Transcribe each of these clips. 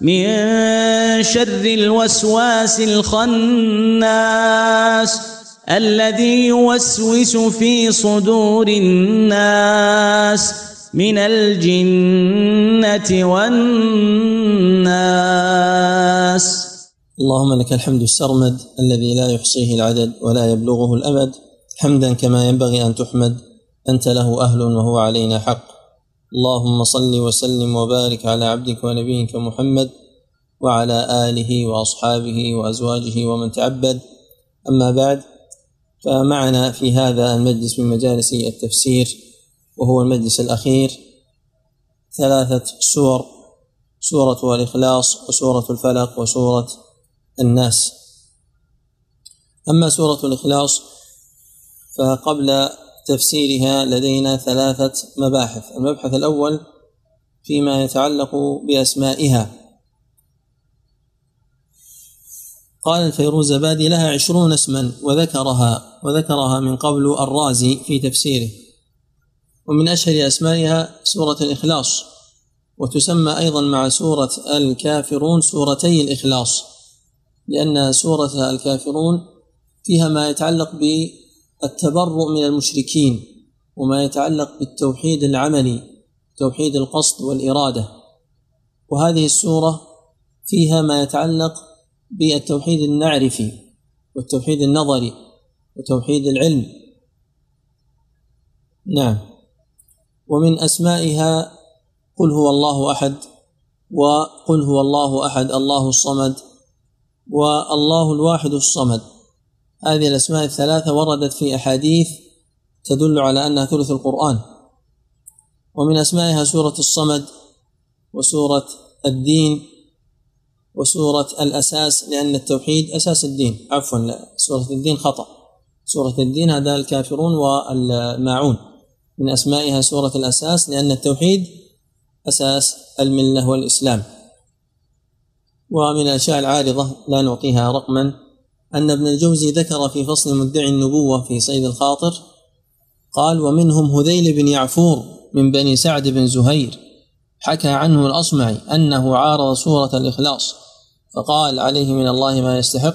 من شر الوسواس الخناس الذي يوسوس في صدور الناس من الجنة والناس. اللهم لك الحمد السرمد الذي لا يحصيه العدد ولا يبلغه الأمد حمدا كما ينبغي أن تحمد أنت له أهل وهو علينا حق. اللهم صل وسلم وبارك على عبدك ونبيك محمد وعلى آله وأصحابه وأزواجه ومن تعبد. أما بعد فمعنا في هذا المجلس من مجالس التفسير وهو المجلس الأخير ثلاثة سور سورة الإخلاص وسورة الفلق وسورة الناس. أما سورة الإخلاص فقبل تفسيرها لدينا ثلاثة مباحث. المبحث الأول فيما يتعلق بأسمائها. قال الفيروزآبادي لها عشرون اسما وذكرها وذكرها من قبل الرازي في تفسيره. ومن أشهر أسمائها سورة الإخلاص وتسمى أيضا مع سورة الكافرون سورتي الإخلاص لأن سورة الكافرون فيها ما يتعلق بالتبرؤ من المشركين وما يتعلق بالتوحيد العملي توحيد القصد والإرادة. وهذه السورة فيها ما يتعلق بالتوحيد النعرفي والتوحيد النظري وتوحيد العلم. نعم. ومن أسمائها قل هو الله أحد وقل هو الله أحد الله الصمد والله الواحد الصمد. هذه الأسماء الثلاثة وردت في أحاديث تدل على أنها ثلث القرآن. ومن أسمائها سورة الصمد وسورة الدين وسورة الأساس لأن التوحيد أساس الدين. عفوا لا سورة الدين خطأ. سورة الدين هذا الكافرون والماعون. من أسمائها سورة الأساس لأن التوحيد أساس الملة والإسلام. ومن الأشياء العارضة لا نعطيها رقما. أن ابن الجوزي ذكر في فصل مدعي النبوة في صيد الخاطر قال ومنهم هذيل بن يعفور من بني سعد بن زهير حكى عنه الأصمعي أنه عارض سورة الإخلاص فقال عليه من الله ما يستحق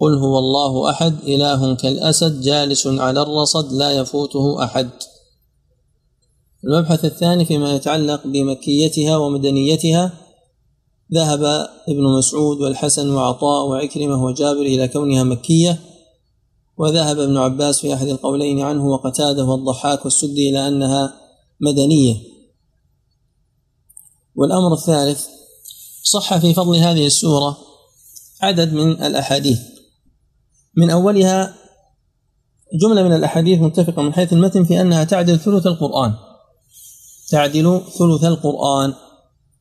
قل هو الله أحد إله كالأسد جالس على الرصد لا يفوته أحد. المبحث الثاني فيما يتعلق بمكيتها ومدنيتها ذهب ابن مسعود والحسن وعطاء وعكرمة وجابر إلى كونها مكية وذهب ابن عباس في أحد القولين عنه وقتاده والضحاك والسدي إلى أنها مدنية. والأمر الثالث صح في فضل هذه السورة عدد من الأحاديث. من أولها جملة من الأحاديث متفقة من حيث المتن في أنها تعدل ثلث القرآن. تعدل ثلث القرآن.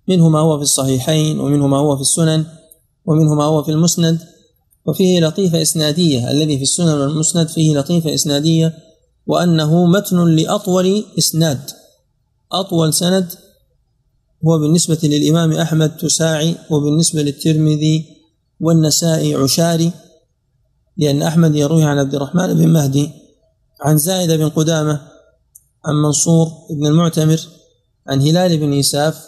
منه ما هو في الصحيحين ومنه ما هو في السنن ومنه ما هو في المسند وفيه لطيفة إسنادية. الذي في السنن والمسند فيه لطيفة إسنادية وأنه متن لأطول إسناد. أطول سند هو بالنسبة للإمام أحمد تساعي وبالنسبة للترمذي والنسائي عشاري لأن أحمد يروي عن عبد الرحمن بن مهدي عن زائد بن قدامة عن منصور بن المعتمر عن هلال بن إساف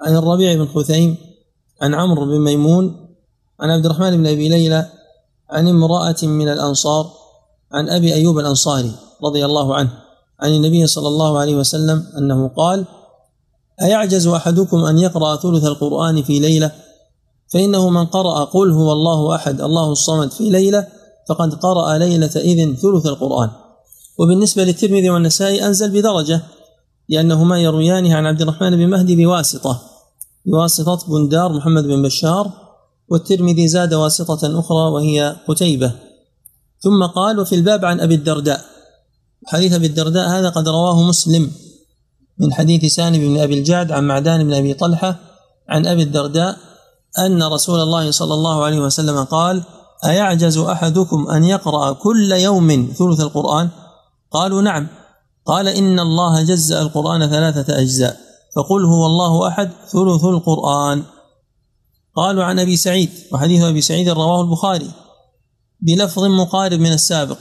عن الربيع بن خثيم عن عمرو بن ميمون عن عبد الرحمن بن أبي ليلى عن امرأة من الأنصار عن أبي أيوب الأنصاري رضي الله عنه عن النبي صلى الله عليه وسلم أنه قال أيعجز أحدكم أن يقرأ ثلث القرآن في ليلة؟ فإنه من قرأ قل هو الله أحد الله الصمد في ليلة فقد قرأ ليلة إذن ثلث القرآن. وبالنسبة للترمذي والنسائي أنزل بدرجة لأنهما يرويانه عن عبد الرحمن بن مهدي بواسطة. بواسطة بندار محمد بن بشار والترمذي زاد واسطة أخرى وهي قتيبة. ثم قال وفي الباب عن أبي الدرداء. حديث أبي الدرداء هذا قد رواه مسلم. من حديث سالم بن أبي الجعد عن معدان بن أبي طلحة عن أبي الدرداء أن رسول الله صلى الله عليه وسلم قال أيعجز أحدكم أن يقرأ كل يوم ثلث القرآن؟ قالوا نعم. قال إن الله جزأ القرآن ثلاثة أجزاء. فقل هو الله أحد ثلث القرآن. قالوا عن أبي سعيد وحديث أبي سعيد رواه البخاري بلفظ مقارب من السابق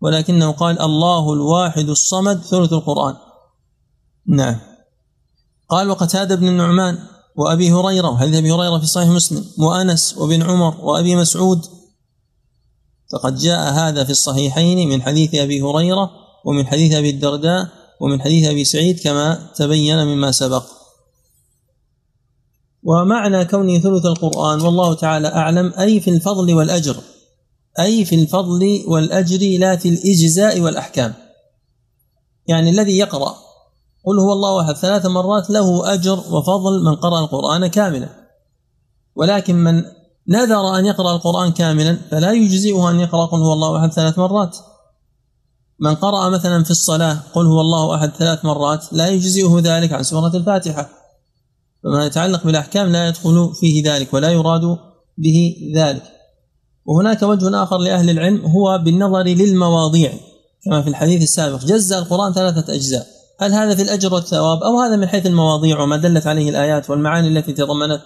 ولكنه قال الله الواحد الصمد ثلث القرآن. نعم. قال وقتادة بن النعمان وأبي هريرة وحديث أبي هريرة في صحيح مسلم وأنس وابن عمر وأبي مسعود. فقد جاء هذا في الصحيحين من حديث أبي هريرة ومن حديث أبي الدرداء ومن حديث أبي سعيد كما تبين مما سبق. ومعنى كونه ثلث القرآن والله تعالى أعلم أي في الفضل والأجر أي في الفضل والأجر لا في الإجزاء والأحكام. يعني الذي يقرأ قل هو الله أحد ثلاث مرات له أجر وفضل من قرأ القرآن كاملا. ولكن من نذر أن يقرأ القرآن كاملا فلا يجزئه أن يقرأ قل هو الله أحد ثلاث مرات. من قرأ مثلا في الصلاة قل هو الله أحد ثلاث مرات لا يجزئه ذلك عن سورة الفاتحة. فما يتعلق بالأحكام لا يدخل فيه ذلك ولا يراد به ذلك. وهناك وجه آخر لأهل العلم هو بالنظر للمواضيع كما في الحديث السابق. جزء القرآن ثلاثة أجزاء. هل هذا في الأجر والثواب أو هذا من حيث المواضيع وما دلت عليه الآيات والمعاني التي تضمنت؟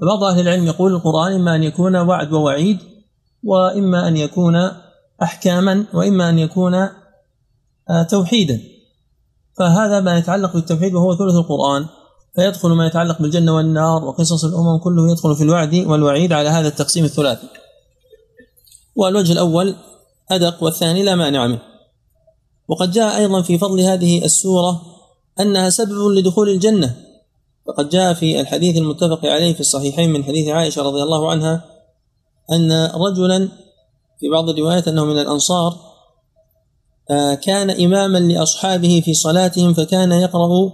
فبعض أهل العلم يقول القرآن إما أن يكون وعد ووعيد وإما أن يكون أحكاما وإما أن يكون توحيدا. فهذا ما يتعلق بالتوحيد وهو ثلث القرآن. فيدخل ما يتعلق بالجنة والنار وقصص الأمم كله يدخل في الوعد والوعيد على هذا التقسيم الثلاثي. والوجه الأول أدق والثاني لا مانع منه. وقد جاء أيضا في فضل هذه السورة أنها سبب لدخول الجنة. فقد جاء في الحديث المتفق عليه في الصحيحين من حديث عائشة رضي الله عنها أن رجلا في بعض الروايات أنه من الأنصار آه، كان إماما لأصحابه في صلاتهم فكان يقرأ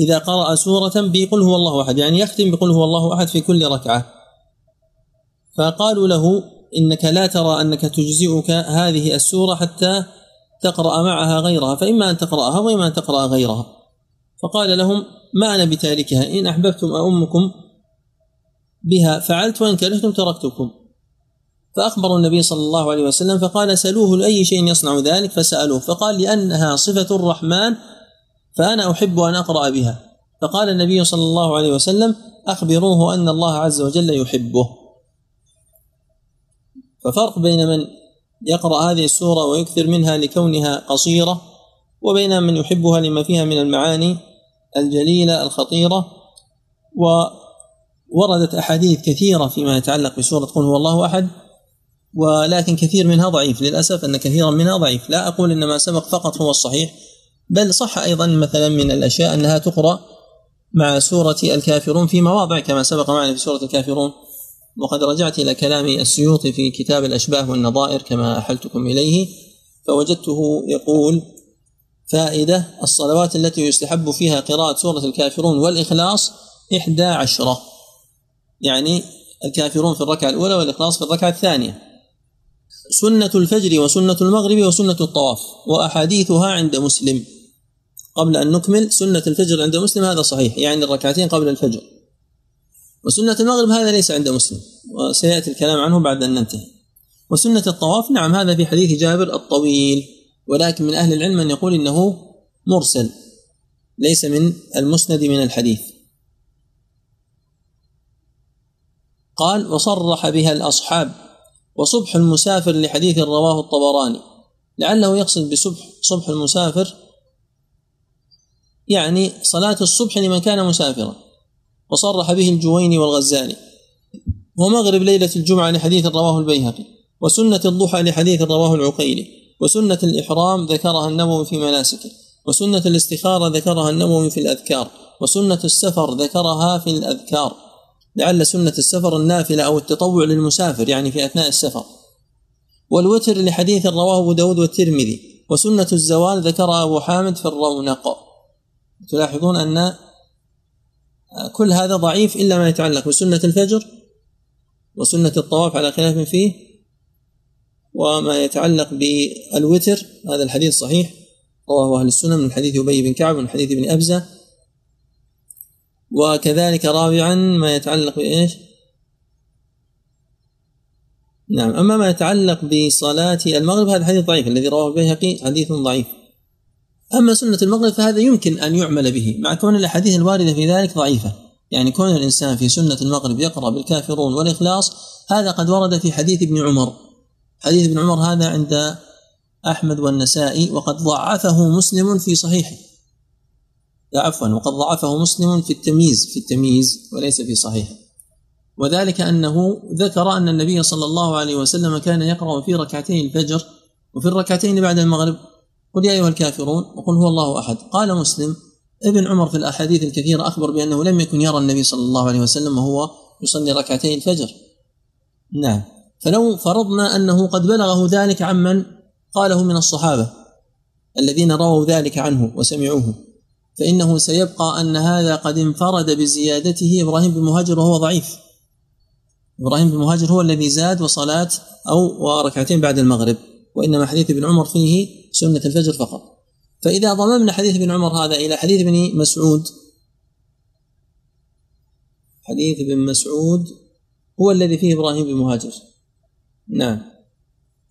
إذا قرأ سورة بقل هو الله أحد يعني يختم بقل هو الله أحد في كل ركعة. فقالوا له إنك لا ترى أنك تجزئك هذه السورة حتى تقرأ معها غيرها فإما أن تقرأها وإما أن تقرأ غيرها. فقال لهم ما أنا بتاركها؟ إن أحببتم أؤمكم بها فعلت وإن كرهتم تركتكم. فأخبروا النبي صلى الله عليه وسلم فقال سألوه لأي شيء يصنع ذلك؟ فسألوه فقال لأنها صفة الرحمن فأنا أحب أن أقرأ بها. فقال النبي صلى الله عليه وسلم أخبروه أن الله عز وجل يحبه. ففرق بين من يقرأ هذه السورة ويكثر منها لكونها قصيرة وبين من يحبها لما فيها من المعاني الجليلة الخطيرة ووردت أحاديث كثيرة فيما يتعلق بسورة قل هو الله أحد. ولكن كثير منها ضعيف للأسف أن كثيرا منها ضعيف. لا أقول أن ما سبق فقط هو الصحيح بل صح أيضا مثلا من الأشياء أنها تقرأ مع سورة الكافرون في مواضع كما سبق معنا في سورة الكافرون. وقد رجعت إلى كلام السيوطي في كتاب الأشباه والنظائر كما أحلتكم إليه. فوجدته يقول فائدة الصلوات التي يستحب فيها قراءة سورة الكافرون والإخلاص إحدى عشرة. يعني الكافرون في الركعة الأولى والإخلاص في الركعة الثانية. سنة الفجر وسنة المغرب وسنة الطواف وأحاديثها عند مسلم. قبل أن نكمل سنة الفجر عند مسلم هذا صحيح يعني الركعتين قبل الفجر. وسنة المغرب هذا ليس عند مسلم وسيأتي الكلام عنه بعد أن ننتهي. وسنة الطواف نعم هذا في حديث جابر الطويل ولكن من أهل العلم من يقول إنه مرسل ليس من المسند من الحديث. قال وصرح بها الأصحاب وصبح المسافر لحديث رواه الطبراني لعله يقصد بصبح صبح المسافر يعني صلاة الصبح لمن كان مسافرا وصرح به الجويني والغزالي. ومغرب ليلة الجمعة لحديث رواه البيهقي وسنة الضحى لحديث رواه العقيلي وسنة الإحرام ذكرها النووي في مناسكه وسنة الاستخارة ذكرها النووي في الأذكار وسنة السفر ذكرها في الأذكار. لعل سنة السفر النافلة أو التطوع للمسافر يعني في أثناء السفر. والوتر لحديث رواه أبو داود والترمذي. وسنة الزوال ذكر أبو حامد في الرونق. تلاحظون أن كل هذا ضعيف إلا ما يتعلق بسنة الفجر وسنة الطواف على خلاف فيه وما يتعلق بالوتر. هذا الحديث صحيح. رواه أهل السنة من حديث أبي بن كعب ومن حديث ابن أبزة. وكذلك رابعا ما يتعلق بإيش؟ نعم أما ما يتعلق بصلاة المغرب هذا حديث ضعيف الذي رواه البيهقي حديث ضعيف. أما سنة المغرب فهذا يمكن أن يعمل به مع كون الأحاديث الواردة في ذلك ضعيفة. يعني كون الإنسان في سنة المغرب يقرأ بالكافرون والإخلاص هذا قد ورد في حديث ابن عمر. حديث ابن عمر هذا عند أحمد والنسائي وقد ضعفه مسلم في صحيحه. لا عفوا وقد ضعفه مسلم في التمييز في التمييز وليس في صحيحه وذلك أنه ذكر أن النبي صلى الله عليه وسلم كان يقرأ في ركعتي الفجر وفي الركعتين بعد المغرب. قل يا أيها الكافرون وقل هو الله أحد. قال مسلم ابن عمر في الأحاديث الكثيرة أخبر بأنه لم يكن يرى النبي صلى الله عليه وسلم وهو يصلي ركعتي الفجر. نعم. فلو فرضنا أنه قد بلغه ذلك عمن قاله من الصحابة الذين رووا ذلك عنه وسمعوه. فإنه سيبقى أن هذا قد انفرد بزيادته إبراهيم بن مهاجر وهو ضعيف. إبراهيم بن مهاجر هو الذي زاد وصلاة أو وركعتين بعد المغرب وإنما حديث ابن عمر فيه سنة الفجر فقط. فإذا ضممنا حديث ابن عمر هذا إلى حديث ابن مسعود حديث ابن مسعود هو الذي فيه إبراهيم بن مهاجر. نعم.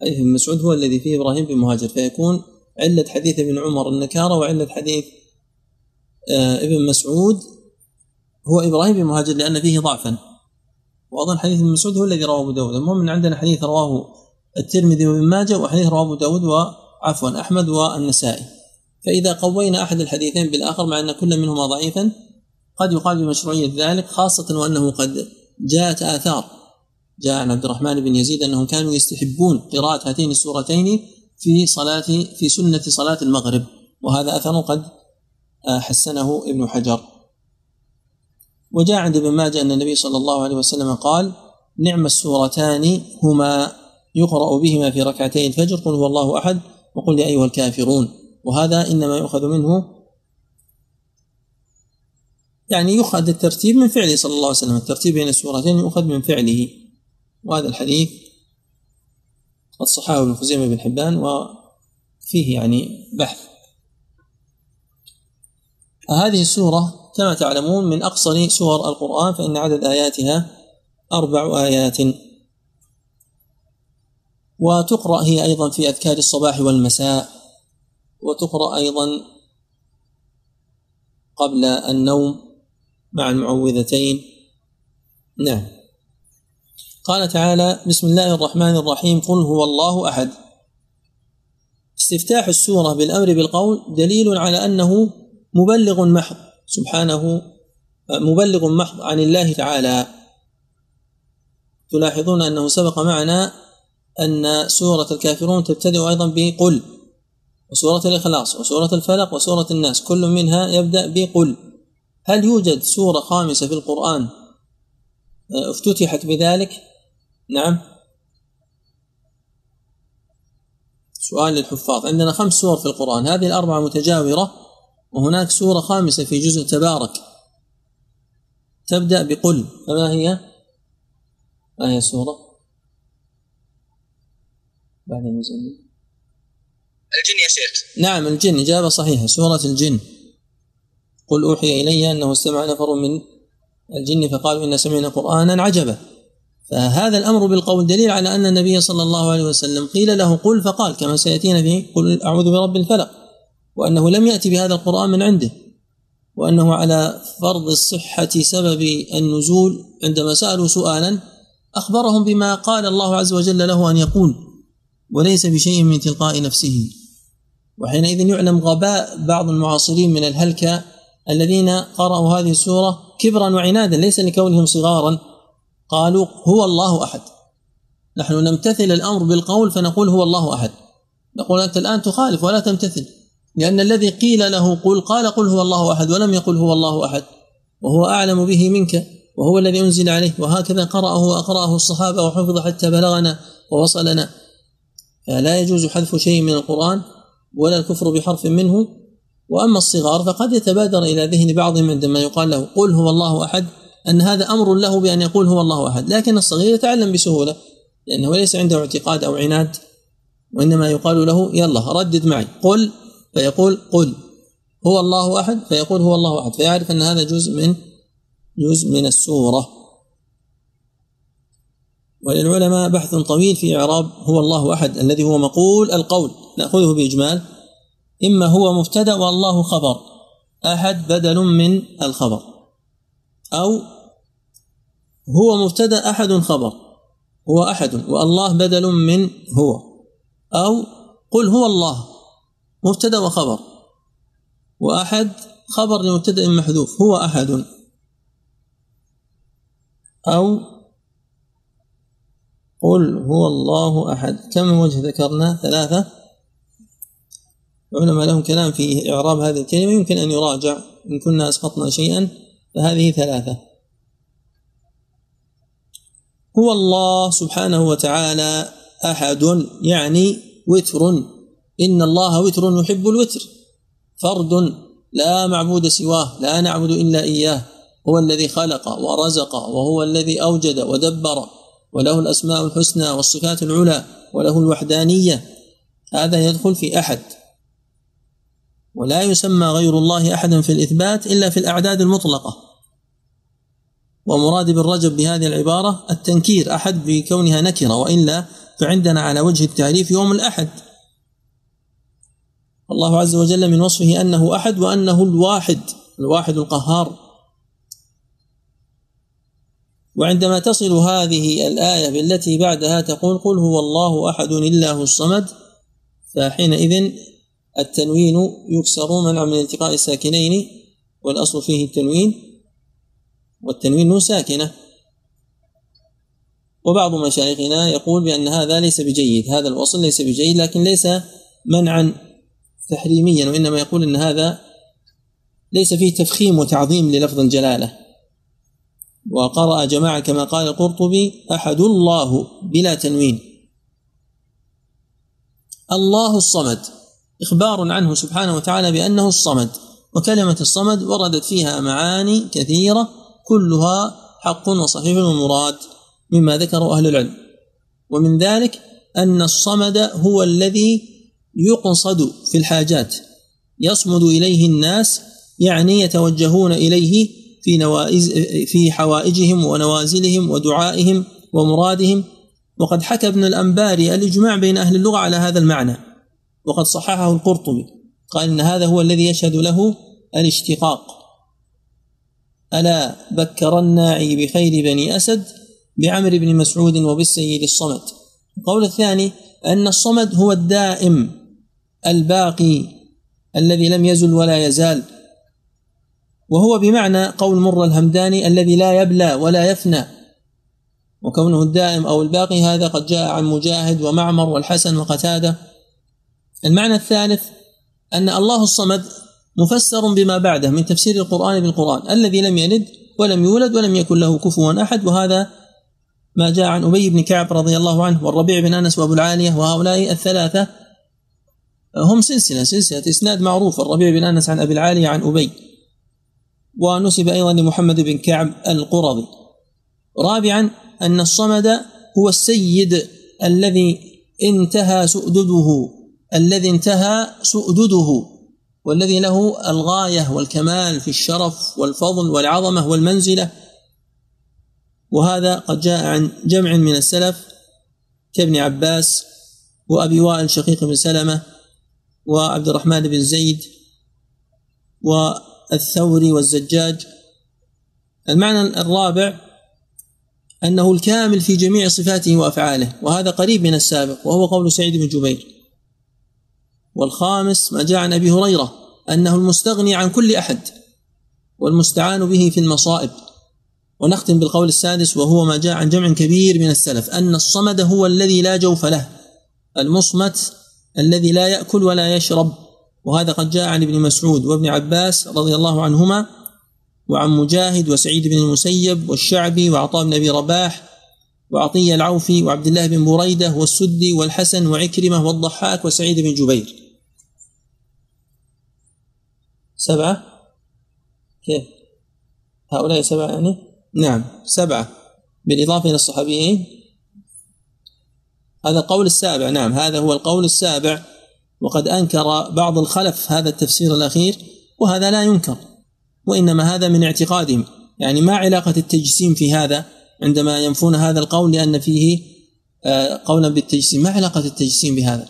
حديث ابن مسعود هو الذي فيه إبراهيم بن مهاجر فيكون علة حديث ابن عمر النكارة وعلة حديث ابن مسعود هو إبراهيم بن مهاجر لأن فيه ضعفا. وأظن حديث ابن مسعود هو الذي رواه أبو داود. المهم أن عندنا حديث رواه الترمذي وابن ماجه وحديث رواه أبو داود وعفوا أحمد والنسائي. فإذا قوينا أحد الحديثين بالآخر مع أن كل منهما ضعيفا قد يقال بمشروعية ذلك خاصة وأنه قد جاءت آثار. جاء عن عبد الرحمن بن يزيد أنهم كانوا يستحبون قراءة هاتين السورتين في صلاة في سنة صلاة المغرب وهذا أثر قد حسنه ابن حجر. وجاء عند ابن ماجه أن النبي صلى الله عليه وسلم قال نعم السورتان هما يقرأ بهما في ركعتي الفجر قل هو الله أحد وقل يا أيها الكافرون. وهذا إنما يؤخذ منه يعني يؤخذ الترتيب من فعله صلى الله عليه وسلم. الترتيب بين السورتين يؤخذ من فعله. وهذا الحديث قد صححه ابن خزيمة بن حبان وفيه يعني بحث. هذه السورة كما تعلمون من أقصر سور القرآن فإن عدد آياتها أربع آيات. وتقرأ هي أيضا في أذكار الصباح والمساء وتقرأ أيضا قبل النوم مع المعوذتين. نعم. قال تعالى بسم الله الرحمن الرحيم قل هو الله أحد. استفتاح السورة بالأمر بالقول دليل على أنه مبلغ محض سبحانه مبلغ محض عن الله تعالى. تلاحظون أنه سبق معنا أن سورة الكافرون تبتدئ أيضا بقل وسورة الإخلاص وسورة الفلق وسورة الناس كل منها يبدأ بقل. هل يوجد سورة خامسة في القرآن؟ آه، افتتحت بذلك؟ نعم. سؤال للحفاظ. عندنا خمس سور في القرآن هذه الأربعة متجاورة. وهناك سورة خامسة في جزء تبارك. تبدأ بقل. فما هي؟ ما هي السورة؟ بعد المزمل الجن يا شيخ. نعم الجن. إجابة صحيحة. سورة الجن. قل أوحي إلي أنه استمع نفر من الجن فقالوا إن سمعنا قرآنا عجبا. فهذا الأمر بالقول دليل على أن النبي صلى الله عليه وسلم قيل له قل فقال كما سيأتينا في قل أعوذ برب الفلق. وأنه لم يأتي بهذا القرآن من عنده وأنه على فرض الصحة سبب النزول عندما سألوا سؤالا أخبرهم بما قال الله عز وجل له أن يقول وليس بشيء من تلقاء نفسه. وحينئذ يعلم غباء بعض المعاصرين من الهلكة الذين قرأوا هذه السورة كبرا وعنادا ليس لكونهم صغارا. قالوا هو الله أحد. نحن نمتثل الأمر بالقول فنقول هو الله أحد. نقول أنت الآن تخالف ولا تمتثل. لأن الذي قيل له قل قال قل هو الله أحد ولم يقل هو الله أحد وهو أعلم به منك وهو الذي أنزل عليه وهكذا قرأه وأقرأه الصحابة وحفظ حتى بلغنا ووصلنا. فلا يجوز حذف شيء من القرآن ولا الكفر بحرف منه. وأما الصغار فقد يتبادر إلى ذهن بعضهم عندما يقال له قل هو الله أحد أن هذا أمر له بأن يقول هو الله أحد. لكن الصغير يتعلم بسهولة لأنه ليس عنده اعتقاد أو عناد وإنما يقال له يلا ردد معي قل فيقول قل هو الله أحد فيقول هو الله أحد فيعرف أن هذا جزء من جزء من السورة. وللعلماء بحث طويل في إعراب هو الله أحد الذي هو مقول القول نأخذه بإجمال. إما هو مبتدأ والله خبر أحد بدل من الخبر. أو هو مبتدأ أحد خبر هو أحد والله بدل من هو. أو قل هو الله. مبتدأ وخبر. وأحد خبر لمبتدأ محذوف هو أحد. أو قل هو الله أحد. كم وجه ذكرنا؟ ثلاثة. العلماء لهم كلام في إعراب هذه الكلمة يمكن أن يراجع إن كنا أسقطنا شيئا فهذه ثلاثة. هو الله سبحانه وتعالى أحد يعني وتر. إن الله وتر يحب الوتر. فرد لا معبود سواه لا نعبد إلا إياه. هو الذي خلق ورزق وهو الذي أوجد ودبر. وله الأسماء الحسنى والصفات العلى وله الوحدانية. هذا يدخل في أحد. ولا يسمى غير الله أحدا في الإثبات إلا في الأعداد المطلقة. ومراد بالرجب بهذه العبارة التنكير أحد بكونها نكرة وإلا فعندنا على وجه التعريف يوم الأحد. الله عز وجل من وصفه أنه أحد وأنه الواحد الواحد القهار. وعندما تصل هذه الآية بالتي بعدها تقول قل هو الله أحد الله الصمد فحينئذ التنوين يكسر منع من التقاء الساكنين والأصل فيه التنوين والتنوين نون ساكنة. وبعض مشايخنا يقول بأن هذا ليس بجيد هذا الوصل ليس بجيد لكن ليس منعا تحريميا وإنما يقول أن هذا ليس فيه تفخيم وتعظيم للفظ الجلالة. وقرأ جماعة كما قال القرطبي أحد الله بلا تنوين. الله الصمد. إخبار عنه سبحانه وتعالى بأنه الصمد. وكلمة الصمد وردت فيها معاني كثيرة كلها حق وصحيح ومراد مما ذكره أهل العلم. ومن ذلك أن الصمد هو الذي يقصد في الحاجات يصمد إليه الناس يعني يتوجهون إليه في نوائز في حوائجهم ونوازلهم ودعائهم ومرادهم. وقد حكى ابن الأنباري الإجماع بين أهل اللغة على هذا المعنى وقد صححه القرطبي قال إن هذا هو الذي يشهد له الاشتقاق. ألا بكر الناعي بخير بني أسد بعمر بن مسعود وبالسيد الصمد. القول الثاني أن الصمد هو الدائم الباقي الذي لم يزل ولا يزال. وهو بمعنى قول مر الهمداني الذي لا يبلى ولا يفنى. وكونه الدائم أو الباقي هذا قد جاء عن مجاهد ومعمر والحسن وقتادة. المعنى الثالث أن الله الصمد مفسر بما بعده من تفسير القرآن بالقرآن. الذي لم يلد ولم يولد ولم يكن له كفوا أحد. وهذا ما جاء عن أبي بن كعب رضي الله عنه والربيع بن أنس وأبو العالية وهؤلاء الثلاثة. هم سلسلة سلسلة إسناد معروف الربيع بن أنس عن أبي العالية عن أبي ونسب أيضا لمحمد بن كعب القرظي. رابعا أن الصمد هو السيد الذي انتهى سؤدده الذي انتهى سؤدده والذي له الغاية والكمال في الشرف والفضل والعظمة والمنزلة. وهذا قد جاء عن جمع من السلف كابن عباس وأبي وائل شقيق بن سلمة وعبد الرحمن بن زيد والثوري والزجاج. المعنى الرابع أنه الكامل في جميع صفاته وأفعاله وهذا قريب من السابق وهو قول سعيد بن جبير. والخامس ما جاء عن أبي هريرة أنه المستغني عن كل أحد والمستعان به في المصائب. ونختم بالقول السادس وهو ما جاء عن جمع كبير من السلف أن الصمد هو الذي لا جوف له المصمت الذي لا يأكل ولا يشرب. وهذا قد جاء عن ابن مسعود وابن عباس رضي الله عنهما وعن مجاهد وسعيد بن المسيب والشعبي وعطاء بن أبي رباح وعطية العوفي وعبد الله بن بريدة والسدي والحسن وعكرمة والضحاك وسعيد بن جبير. سبعة؟ كيف؟ هؤلاء سبعة يعني؟ نعم سبعة. بالإضافة إلى الصحابيين؟ هذا القول السابع نعم هذا هو القول السابع. وقد أنكر بعض الخلف هذا التفسير الأخير وهذا لا ينكر وإنما هذا من اعتقادهم. يعني ما علاقة التجسيم في هذا عندما ينفون هذا القول لأن فيه آه، قولا بالتجسيم. ما علاقة التجسيم بهذا؟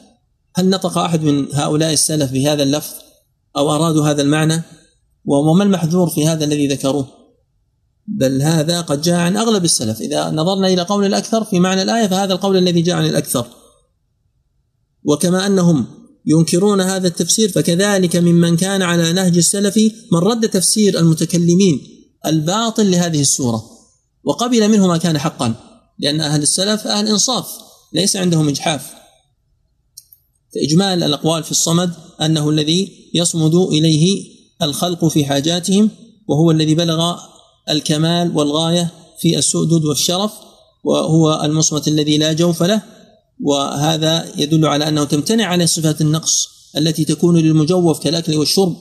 هل نطق أحد من هؤلاء السلف بهذا اللفظ أو أرادوا هذا المعنى؟ وما المحذور في هذا الذي ذكروه؟ بل هذا قد جاء عن أغلب السلف. إذا نظرنا إلى قول الأكثر في معنى الآية فهذا القول الذي جاء عن الأكثر. وكما أنهم ينكرون هذا التفسير فكذلك ممن كان على نهج السلف من رد تفسير المتكلمين الباطل لهذه السورة. وقبل منه ما كان حقا لأن أهل السلف أهل إنصاف ليس عندهم إجحاف. إجمال الأقوال في الصمد أنه الذي يصمد إليه الخلق في حاجاتهم وهو الذي بلغ الكمال والغاية في السؤدد والشرف وهو المصمت الذي لا جوف له وهذا يدل على أنه تمتنع عليه صفات النقص التي تكون للمجوف كالأكل والشرب.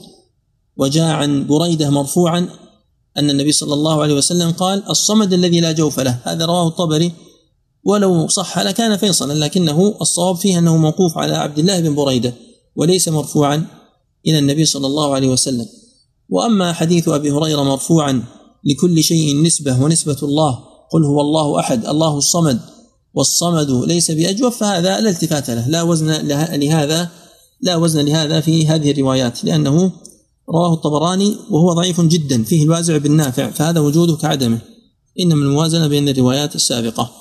وجاء عن بريدة مرفوعا أن النبي صلى الله عليه وسلم قال الصمد الذي لا جوف له. هذا رواه الطبري. ولو صح لكان فيصلا لكنه الصواب فيه أنه موقوف على عبد الله بن بريدة وليس مرفوعا إلى النبي صلى الله عليه وسلم. وأما حديث أبي هريرة مرفوعا لكل شيء نسبة ونسبة الله. قل هو الله أحد الله الصمد. والصمد ليس بأجوف فهذا لا التفات له. لا وزن لهذا لا وزن لهذا في هذه الروايات لأنه رواه الطبراني وهو ضعيف جدا فيه الوازع بالنافع فهذا وجوده كعدمه. إنما الموازنة بين الروايات السابقة.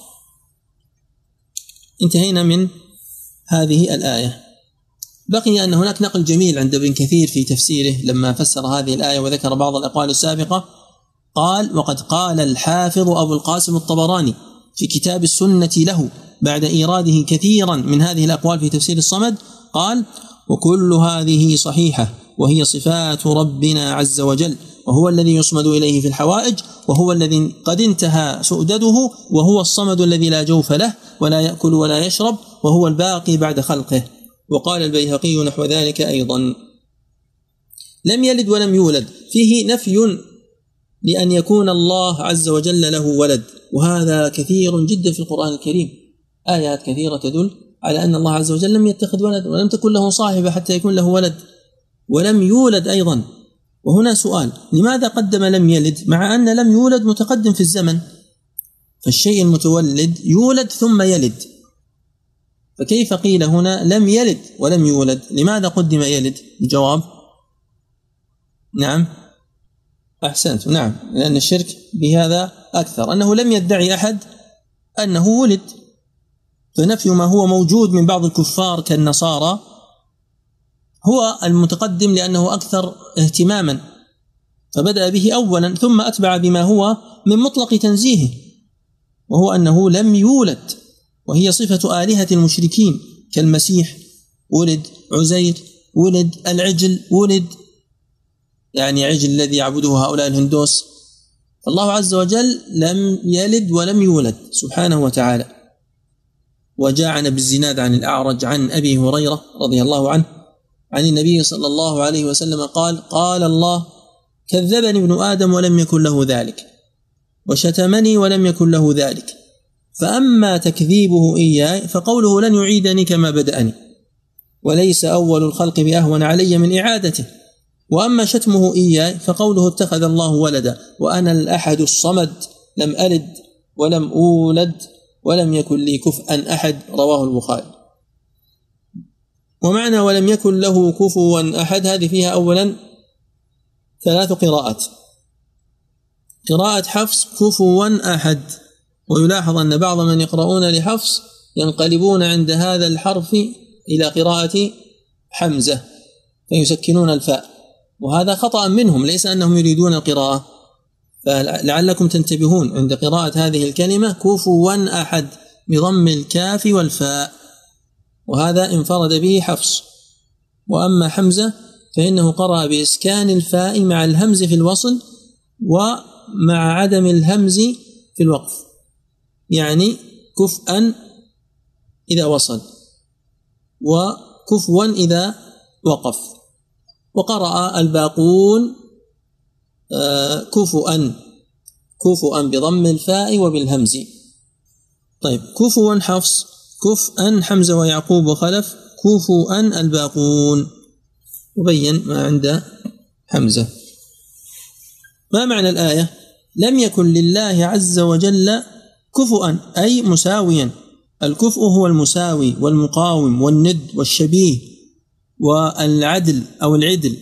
انتهينا من هذه الآية. بقي أن هناك نقل جميل عند ابن كثير في تفسيره لما فسر هذه الآية وذكر بعض الأقوال السابقة. قال وقد قال الحافظ أبو القاسم الطبراني في كتاب السنة له بعد إيراده كثيرا من هذه الأقوال في تفسير الصمد قال وكل هذه صحيحة وهي صفات ربنا عز وجل وهو الذي يصمد إليه في الحوائج وهو الذي قد انتهى سؤدده وهو الصمد الذي لا جوف له ولا يأكل ولا يشرب وهو الباقي بعد خلقه. وقال البيهقي نحو ذلك أيضا لم يلد ولم يولد فيه نفي لأن يكون الله عز وجل له ولد. وهذا كثير جدا في القرآن الكريم. آيات كثيرة تدل على أن الله عز وجل لم يتخذ ولد ولم تكن له صاحبة حتى يكون له ولد ولم يولد أيضا. وهنا سؤال لماذا قدم لم يلد؟ مع أن لم يولد متقدم في الزمن. فالشيء المتولد يولد ثم يلد. فكيف قيل هنا لم يلد ولم يولد؟ لماذا قدم يلد؟ الجواب نعم. أحسنت. نعم. لأن الشرك بهذا أكثر. أنه لم يدعي أحد أنه ولد. فنفي ما هو موجود من بعض الكفار كالنصارى. هو المتقدم لأنه أكثر اهتماما. فبدأ به أولا ثم أتبع بما هو من مطلق تنزيهه. وهو أنه لم يولد. وهي صفة آلهة المشركين. كالمسيح ولد عزير ولد العجل ولد يعني عجل الذي يعبده هؤلاء الهندوس. فالله عز وجل لم يلد ولم يولد سبحانه وتعالى. وجاء عن ابي الزناد عن الأعرج عن أبي هريرة رضي الله عنه عن النبي صلى الله عليه وسلم قال قال الله كذبني ابن آدم ولم يكن له ذلك وشتمني ولم يكن له ذلك فأما تكذيبه إياي فقوله لن يعيدني كما بدأني وليس أول الخلق بأهون علي من إعادته. وأما شتمه إياي فقوله اتخذ الله ولدا وأنا الأحد الصمد لم ألد ولم أولد ولم يكن لي كفءا أحد رواه البخاري. ومعنى ولم يكن له كفوا أحد هذه فيها اولا ثلاث قراءات. قراءة حفص كفوا أحد ويلاحظ أن بعض من يقرؤون لحفص ينقلبون عند هذا الحرف إلى قراءة حمزة فيسكنون الفاء. وهذا خطأ منهم ليس أنهم يريدون القراءة. فلعلكم تنتبهون عند قراءة هذه الكلمة كفوا أحد بضم الكاف والفاء. وهذا انفرد به حفص. وأما حمزة فإنه قرأ بإسكان الفاء مع الهمز في الوصل ومع عدم الهمز في الوقف. يعني كفءا إذا وصل وكفوا إذا وقف. وقرأ الباقون آه، كفؤا كفؤا بضم الفاء وبالهمز. طيب كفوا حفص كفءا حمزة ويعقوب وخلف كفوا الباقون. وبين ما عند حمزة. ما معنى الآية؟ لم يكن لله عز وجل كفؤا أي مساويا. الكفء هو المساوي والمقاوم والند والشبيه. والعدل أو العدل.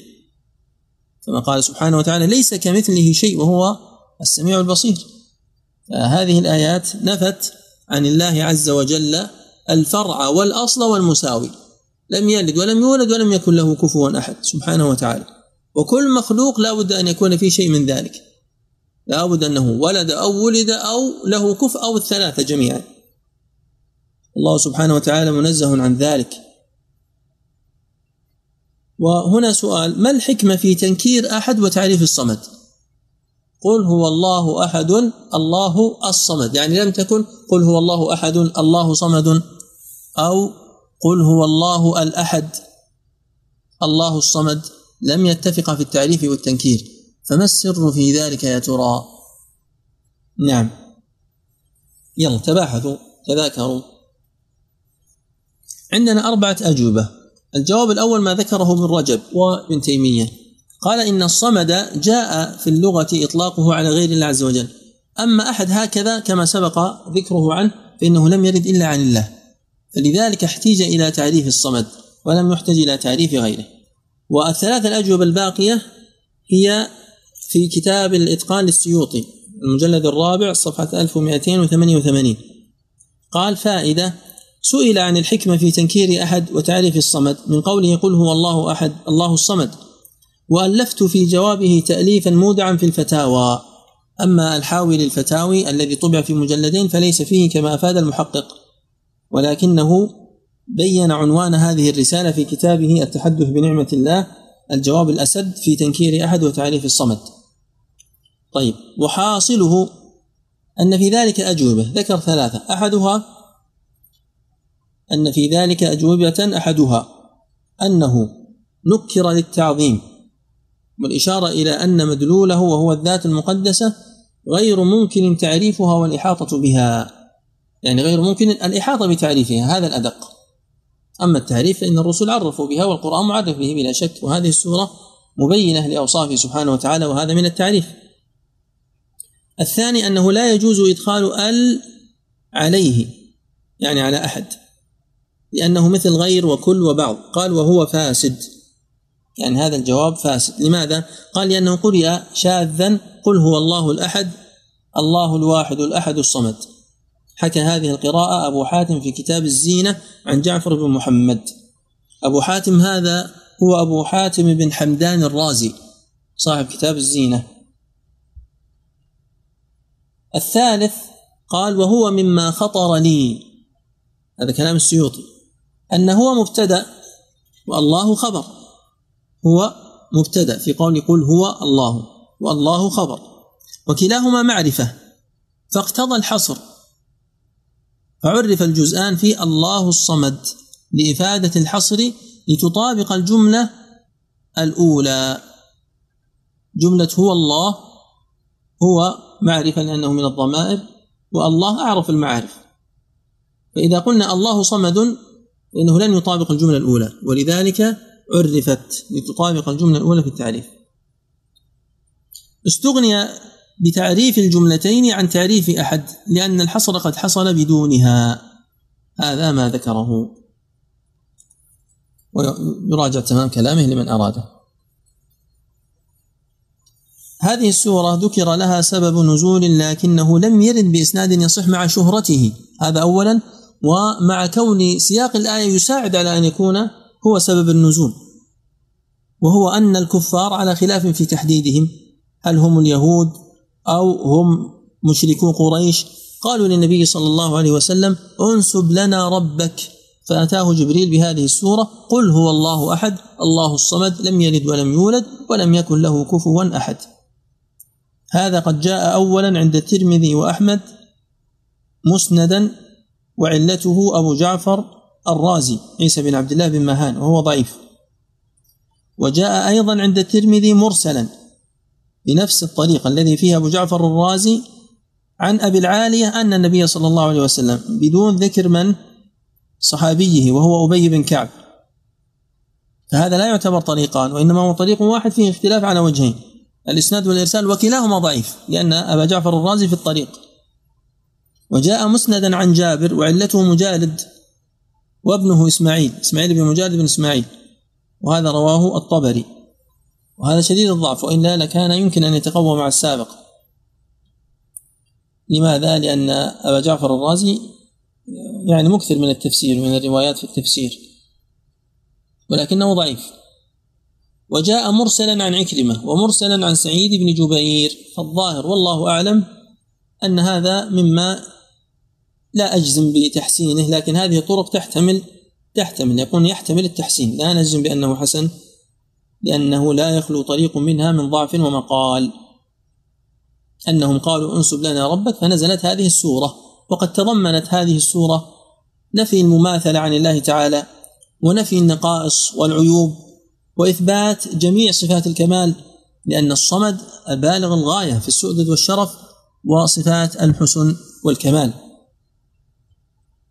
كما قال سبحانه وتعالى ليس كمثله شيء وهو السميع البصير. هذه الآيات نفت عن الله عز وجل الفرع والأصل والمساوي. لم يلد ولم يولد ولم يكن له كفوا أحد سبحانه وتعالى. وكل مخلوق لا بد أن يكون فيه شيء من ذلك. لا بد أنه ولد أو ولد أو له كفء أو الثلاثة جميعا. الله سبحانه وتعالى منزه عن ذلك. وهنا سؤال ما الحكمة في تنكير أحد وتعريف الصمد؟ قل هو الله أحد الله الصمد. يعني لم تكن قل هو الله أحد الله صمد أو قل هو الله الأحد الله الصمد. لم يتفق في التعريف والتنكير. فما السر في ذلك يا ترى؟ نعم. يلا تباحثوا تذاكروا. عندنا أربعة أجوبة. الجواب الأول ما ذكره ابن رجب وابن تيمية. قال إن الصمد جاء في اللغة إطلاقه على غير الله عز وجل. أما أحد هكذا كما سبق ذكره عنه فإنه لم يرد إلا عن الله. فلذلك احتيج إلى تعريف الصمد ولم يحتج إلى تعريف غيره. والثلاث الأجوبة الباقية هي في كتاب الإتقان للسيوطي المجلد الرابع صفحة 1288 قال فائدة سئل عن الحكمة في تنكير أحد وتعريف الصمد من قوله قل هو الله أحد الله الصمد. وألفت في جوابه تأليفا مودعا في الفتاوى. أما الحاوي للفتاوي الذي طبع في مجلدين فليس فيه كما أفاد المحقق. ولكنه بين عنوان هذه الرسالة في كتابه التحدث بنعمة الله الجواب الأسد في تنكير أحد وتعريف الصمد. طيب وحاصله أن في ذلك أجوبة. ذكر ثلاثة. أحدها أن في ذلك أجوبة أحدها أنه نكر للتعظيم والإشارة إلى أن مدلوله وهو الذات المقدسة غير ممكن تعريفها والإحاطة بها. يعني غير ممكن الإحاطة بتعريفها هذا الأدق. أما التعريف فإن الرسل عرفوا بها والقرآن معرف به بلا شك وهذه السورة مبينة لأوصافه سبحانه وتعالى وهذا من التعريف. الثاني أنه لا يجوز إدخال ال عليه يعني على أحد. لأنه مثل غير وكل وبعض. قال وهو فاسد. يعني هذا الجواب فاسد. لماذا؟ قال لأنه قرئ شاذا قل هو الله الأحد الله الواحد الأحد الصمد. حكى هذه القراءة أبو حاتم في كتاب الزينة عن جعفر بن محمد. أبو حاتم هذا هو أبو حاتم بن حمدان الرازي صاحب كتاب الزينة. الثالث قال وهو مما خطر لي. هذا كلام السيوطي. أنه هو مبتدأ والله خبر. هو مبتدأ في قول قل هو الله والله خبر. وكلاهما معرفة. فاقتضى الحصر. فعرف الجزآن في الله الصمد لإفادة الحصر لتطابق الجملة الأولى. جملة هو الله هو معرفة لأنه من الضمائر والله أعرف المعارف. فإذا قلنا الله صمد فإنه لن يطابق الجملة الأولى ولذلك عرفت لتطابق الجملة الأولى في التعريف. استغني بتعريف الجملتين عن تعريف أحد لأن الحصر قد حصل بدونها. هذا ما ذكره. ويراجع تمام كلامه لمن أراده. هذه السورة ذكر لها سبب نزول لكنه لم يرد بإسناد يصح مع شهرته. هذا أولا. ومع كون سياق الآية يساعد على أن يكون هو سبب النزول وهو أن الكفار على خلاف في تحديدهم هل هم اليهود أو هم مشركو قريش؟ قالوا للنبي صلى الله عليه وسلم انسب لنا ربك. فأتاه جبريل بهذه السورة قل هو الله أحد الله الصمد لم يلد ولم يولد ولم يكن له كفوا أحد. هذا قد جاء أولا عند الترمذي وأحمد مسندا وعلته أبو جعفر الرازي عيسى بن عبد الله بن مهان وهو ضعيف. وجاء أيضا عند الترمذي مرسلا بنفس الطريقة الذي فيه أبو جعفر الرازي عن أبي العالية أن النبي صلى الله عليه وسلم بدون ذكر من؟ صحابيه وهو أبي بن كعب. فهذا لا يعتبر طريقان وإنما هو طريق واحد فيه اختلاف على وجهين الإسناد والإرسال وكلاهما ضعيف لأن أبا جعفر الرازي في الطريق. وجاء مسندا عن جابر وعلته مجالد وابنه إسماعيل إسماعيل بن مجالد بن إسماعيل وهذا رواه الطبري. وهذا شديد الضعف وإلا لكان يمكن أن يتقوى مع السابق. لماذا؟ لأن أبا جعفر الرازي يعني مكثر من التفسير من الروايات في التفسير. ولكنه ضعيف. وجاء مرسلا عن عكرمة ومرسلا عن سعيد بن جبير فالظاهر والله أعلم أن هذا مما لا أجزم بتحسينه لكن هذه الطرق تحتمل تحتمل يكون يحتمل التحسين. لا نجزم بأنه حسن لأنه لا يخلو طريق منها من ضعف ومقال. أنهم قالوا انسب لنا ربك فنزلت هذه السورة وقد تضمنت هذه السورة نفي المماثلة عن الله تعالى ونفي النقائص والعيوب وإثبات جميع صفات الكمال لأن الصمد بالغ الغاية في السؤدد والشرف وصفات الحسن والكمال.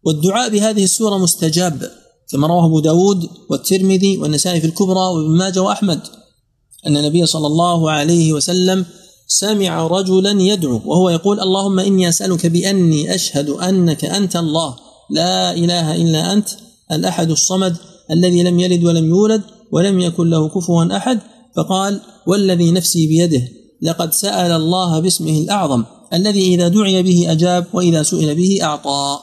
والدعاء بهذه السورة مستجاب كما رواه أبو داود والترمذي والنسائي في الكبرى وابن ماجه وأحمد. أن النبي صلى الله عليه وسلم سمع رجلا يدعو وهو يقول اللهم إني أسألك بأني أشهد أنك أنت الله لا إله إلا أنت الأحد الصمد الذي لم يلد ولم يولد ولم يكن له كفوا أحد. فقال والذي نفسي بيده لقد سأل الله باسمه الأعظم الذي إذا دعي به أجاب وإذا سئل به أعطى.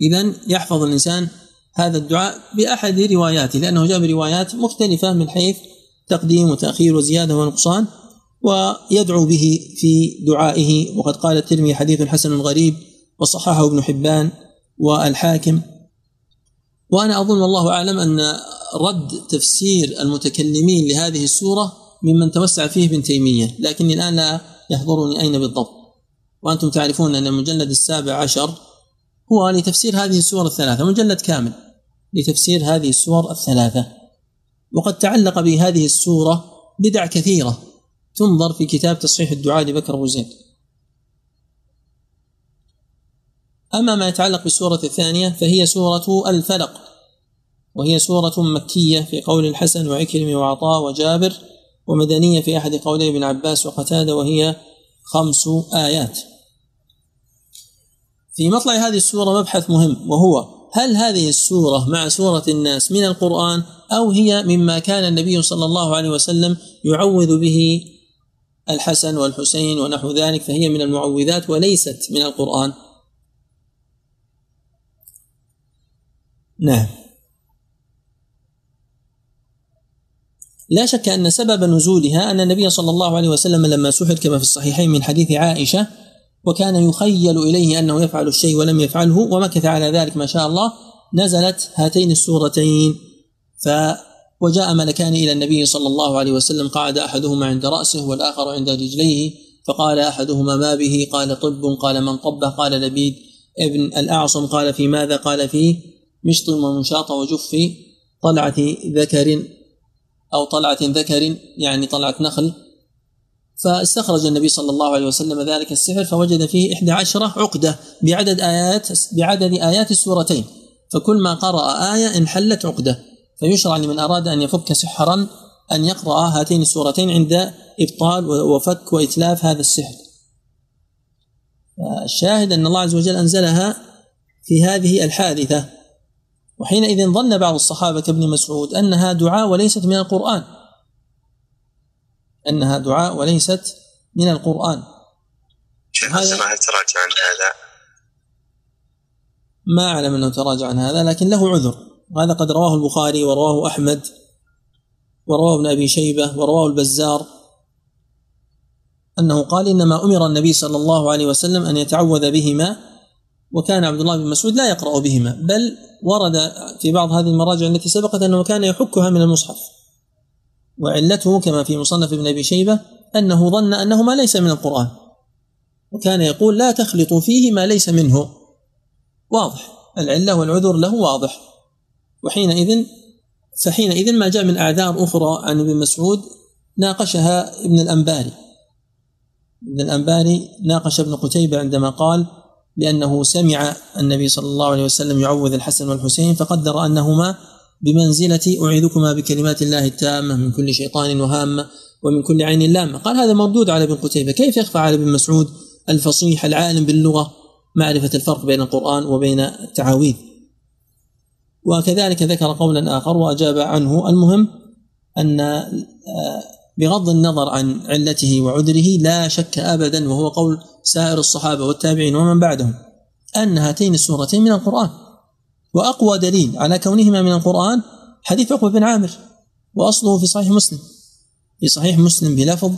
إذا يحفظ الإنسان هذا الدعاء بأحد رواياته لأنه جاء بروايات مختلفة من حيث تقديم وتأخير وزيادة ونقصان ويدعو به في دعائه. وقد قال الترمذي حديث حسن غريب وصححه ابن حبان والحاكم وأنا أظن والله أعلم أن رد تفسير المتكلمين لهذه السورة ممن توسع فيه ابن تيمية لكني الآن لا يحضرني أين بالضبط. وأنتم تعرفون أن المجلد السابع عشر هو لتفسير هذه السور الثلاثة مجلد كامل لتفسير هذه السور الثلاثة. وقد تعلق بهذه السورة بدع كثيرة تنظر في كتاب تصحيح الدعاء لبكر أبو زيد. أما ما يتعلق بالسورة الثانية فهي سورة الفلق وهي سورة مكية في قول الحسن وعكرم وعطاء وجابر ومدنية في أحد قولي ابن عباس وقتادة وهي خمس آيات. في مطلع هذه السورة مبحث مهم وهو هل هذه السورة مع سورة الناس من القرآن أو هي مما كان النبي صلى الله عليه وسلم يعوذ به الحسن والحسين ونحو ذلك فهي من المعوذات وليست من القرآن؟ نعم. لا شك أن سبب نزولها أن النبي صلى الله عليه وسلم لما سحر كما في الصحيحين من حديث عائشة وكان يخيل إليه أنه يفعل الشيء ولم يفعله ومكث على ذلك ما شاء الله نزلت هاتين السورتين. ف وجاء ملكان إلى النبي صلى الله عليه وسلم قعد أحدهما عند رأسه والآخر عند رجليه فقال أحدهما ما به؟ قال طب قال من طبه قال لبيد ابن الأعصم قال في ماذا؟ قال في مشط ومنشاط وجف طلعة ذكر أو طلعة ذكر يعني طلعة نخل. فاستخرج النبي صلى الله عليه وسلم ذلك السحر فوجد فيه إحدى عشرة عقدة بعدد آيات بعدد آيات السورتين. فكل ما قرأ آية انحلت عقدة. فيشرع لمن أراد أن يفك سحرا أن يقرأ هاتين السورتين عند إبطال وفك وإتلاف هذا السحر. الشاهد أن الله عز وجل أنزلها في هذه الحادثة. وحينئذ ظن بعض الصحابة كابن مسعود أنها دعاء وليست من القرآن. أنها دعاء وليست من القرآن. شيخ هل تراجع عن هذا؟ ما أعلم أنه تراجع عن هذا لكن له عذر. وهذا قد رواه البخاري ورواه أحمد ورواه ابن أبي شيبة ورواه البزار أنه قال إنما أمر النبي صلى الله عليه وسلم أن يتعوذ بهما وكان عبد الله بن مسعود لا يقرأ بهما بل ورد في بعض هذه المراجع التي سبقت أنه كان يحكها من المصحف. وعلته كما في مصنف ابن أبي شيبة أنه ظن أنه ما ليس من القرآن. وكان يقول لا تخلطوا فيه ما ليس منه. واضح. العلة والعذر له واضح. وحينئذ فحينئذ ما جاء من أعذار أخرى عن ابن مسعود ناقشها ابن الأنباري. ابن الأنباري ناقش ابن قتيبة عندما قال بأنه سمع النبي صلى الله عليه وسلم يعوذ الحسن والحسين فقدر أنهما بمنزلة أعيذكما بكلمات الله التامة من كل شيطان وهامة ومن كل عين لامة. قال هذا مردود على ابن قتيبة. كيف يخفى على ابن مسعود الفصيح العالم باللغة؟ معرفة الفرق بين القرآن وبين التعاويذ وكذلك ذكر قولا آخر وأجاب عنه المهم أن آه، بغض النظر عن علته وعذره لا شك أبدا وهو قول سائر الصحابة والتابعين ومن بعدهم أن هاتين السورتين من القرآن. وأقوى دليل على كونهما من القرآن حديث عقبة بن عامر وأصله في صحيح مسلم. في صحيح مسلم بلفظ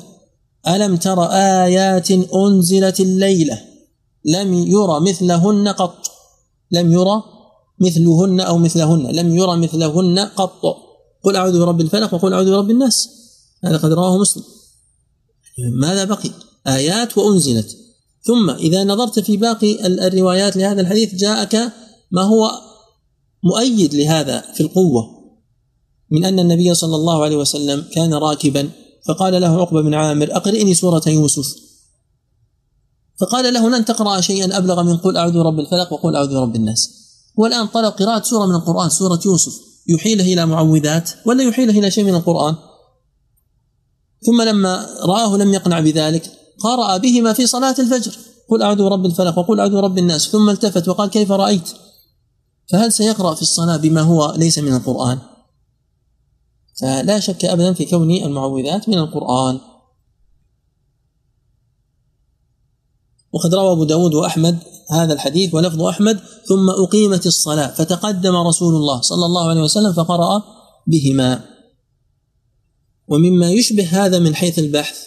ألم تر آيات أنزلت الليلة لم يرى مثلهن قط؟ لم يرى مثلهن أو مثلهن لم يرى مثلهن قط. قل أعوذ برب الفلق وقل أعوذ برب الناس. هذا قد رواه مسلم. ماذا بقي؟ آيات وأنزلت. ثم إذا نظرت في باقي الروايات لهذا الحديث جاءك ما هو مؤيد لهذا في القوة من أن النبي صلى الله عليه وسلم كان راكبا فقال له عقبة بن عامر أقرئني سورة يوسف. فقال له لن تقرأ شيئا أبلغ من قل أعوذ برب الفلق وقل أعوذ برب الناس. والآن طلب قراءة سورة من القرآن سورة يوسف. يحيله إلى معوذات ولا يحيله إلى شيء من القرآن؟ ثم لما رآه لم يقنع بذلك قرأ بهما في صلاة الفجر. قل أعوذ برب الفلق وقل أعوذ برب الناس. ثم التفت وقال كيف رأيت؟ فهل سيقرأ في الصلاة بما هو ليس من القرآن؟ فلا شك أبدا في كون المعوذات من القرآن. وقد روى أبو داود وأحمد هذا الحديث ولفظ أحمد ثم أقيمت الصلاة فتقدم رسول الله صلى الله عليه وسلم فقرأ بهما. ومما يشبه هذا من حيث البحث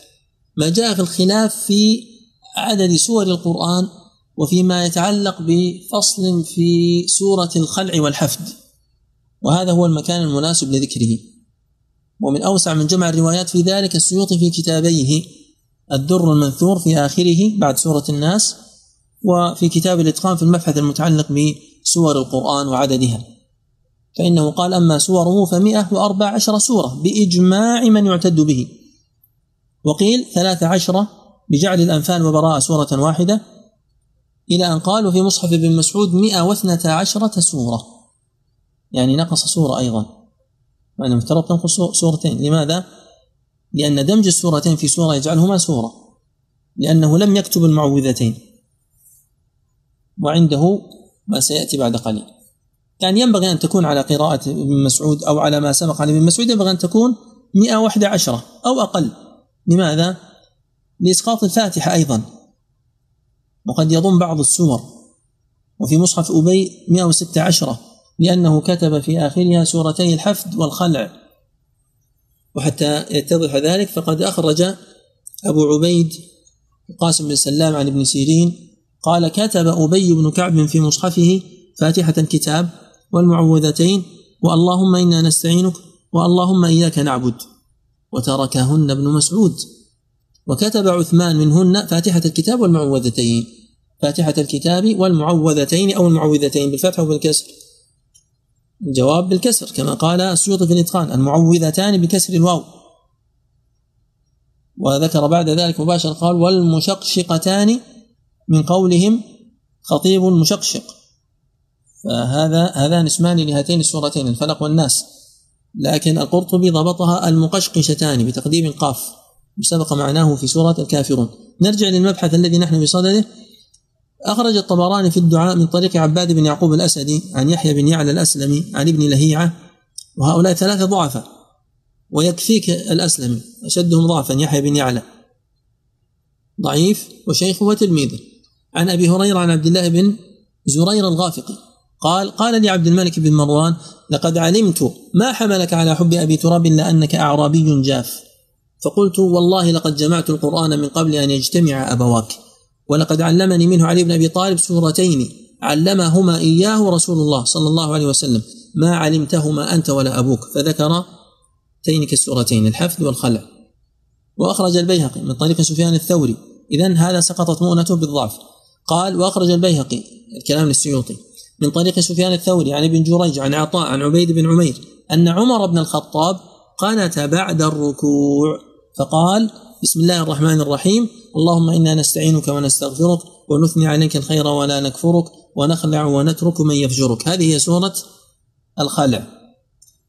ما جاء في الخلاف في عدد سور القرآن وفيما يتعلق بفصل في سورة الخلع والحفد. وهذا هو المكان المناسب لذكره. ومن أوسع من جمع الروايات في ذلك السيوطي في كتابيه الدر المنثور في آخره بعد سورة الناس وفي كتاب الإتقان في المبحث المتعلق بسور القرآن وعددها. فإنه قال أما سوره فمئة وأربع عشر سورة بإجماع من يعتد به. وقيل ثلاث عشرة بجعل الأنفال وبراءة سورة واحدة إلى أن قالوا في مصحف ابن مسعود مئة واثنتا عشرة سورة. يعني نقص سورة أيضا. وأنه مفترض تنقص سورتين. لماذا؟ لأن دمج السورتين في سورة يجعلهما سورة. لأنه لم يكتب المعوذتين. وعنده ما سيأتي بعد قليل. يعني ينبغي أن تكون على قراءة ابن مسعود أو على ما سبق عن ابن مسعود ينبغي أن تكون 111 أو أقل. لماذا؟ لإسقاط الفاتحة أيضا. وقد يضم بعض السور. وفي مصحف أبي 116 لأنه كتب في آخرها سورتي الحفد والخلع. وحتى يتضح ذلك فقد أخرج أبو عبيد قاسم بن سلام عن ابن سيرين قال كتب أبي بن كعب في مصحفه فاتحة الكتاب والمعوذتين واللهم إنا نستعينك واللهم إياك نعبد وتركهن ابن مسعود. وكتب عثمان منهن فاتحة الكتاب والمعوذتين. فاتحة الكتاب والمعوذتين أو المعوذتين بالفتح وبالكسر الجواب بالكسر كما قال السيوطي في الإتقان المعوذتان بكسر الواو. وذكر بعد ذلك مباشرة قال والمشقشقتان من قولهم خطيب مشقشق. فهذا هذان اسمان لهاتين السورتين الفلق والناس. لكن القرطبي ضبطها المقشقشتان بتقديم القاف سبق معناه في سورة الكافرون. نرجع للمبحث الذي نحن بصدده. أخرج الطبراني في الدعاء من طريق عباد بن يعقوب الأسدي عن يحيى بن يعلى الأسلمي عن ابن لهيعة وهؤلاء ثلاثة ضعفاء ويكفيك الأسلمي أشدهم ضعفا يحيى بن يعلى. ضعيف وشيخه وتلميذه عن أبي هريرة عن عبد الله بن زرير الغافقي. قال قال لي عبد الملك بن مروان لقد علمت ما حملك على حب أبي تراب إلا أنك أعرابي جاف فقلت والله لقد جمعت القرآن من قبل أن يجتمع أبواك ولقد علمني منه علي بن أبي طالب سورتين علمهما إياه رسول الله صلى الله عليه وسلم ما علمتهما أنت ولا أبوك فذكر تينك السورتين الحفظ والخلع. وأخرج البيهقي من طريق سفيان الثوري إذا هذا سقطت مؤنته بالضعف. قال وأخرج البيهقي الكلام للسيوطي من طريق سفيان الثوري عن ابن جريج عن عطاء عن عبيد بن عمير أن عمر بن الخطاب قنت بعد الركوع فقال بسم الله الرحمن الرحيم. اللهم إنا نستعينك ونستغفرك ونثني عليك الخير ولا نكفرك ونخلع ونترك من يفجرك. هذه هي سورة الخلع.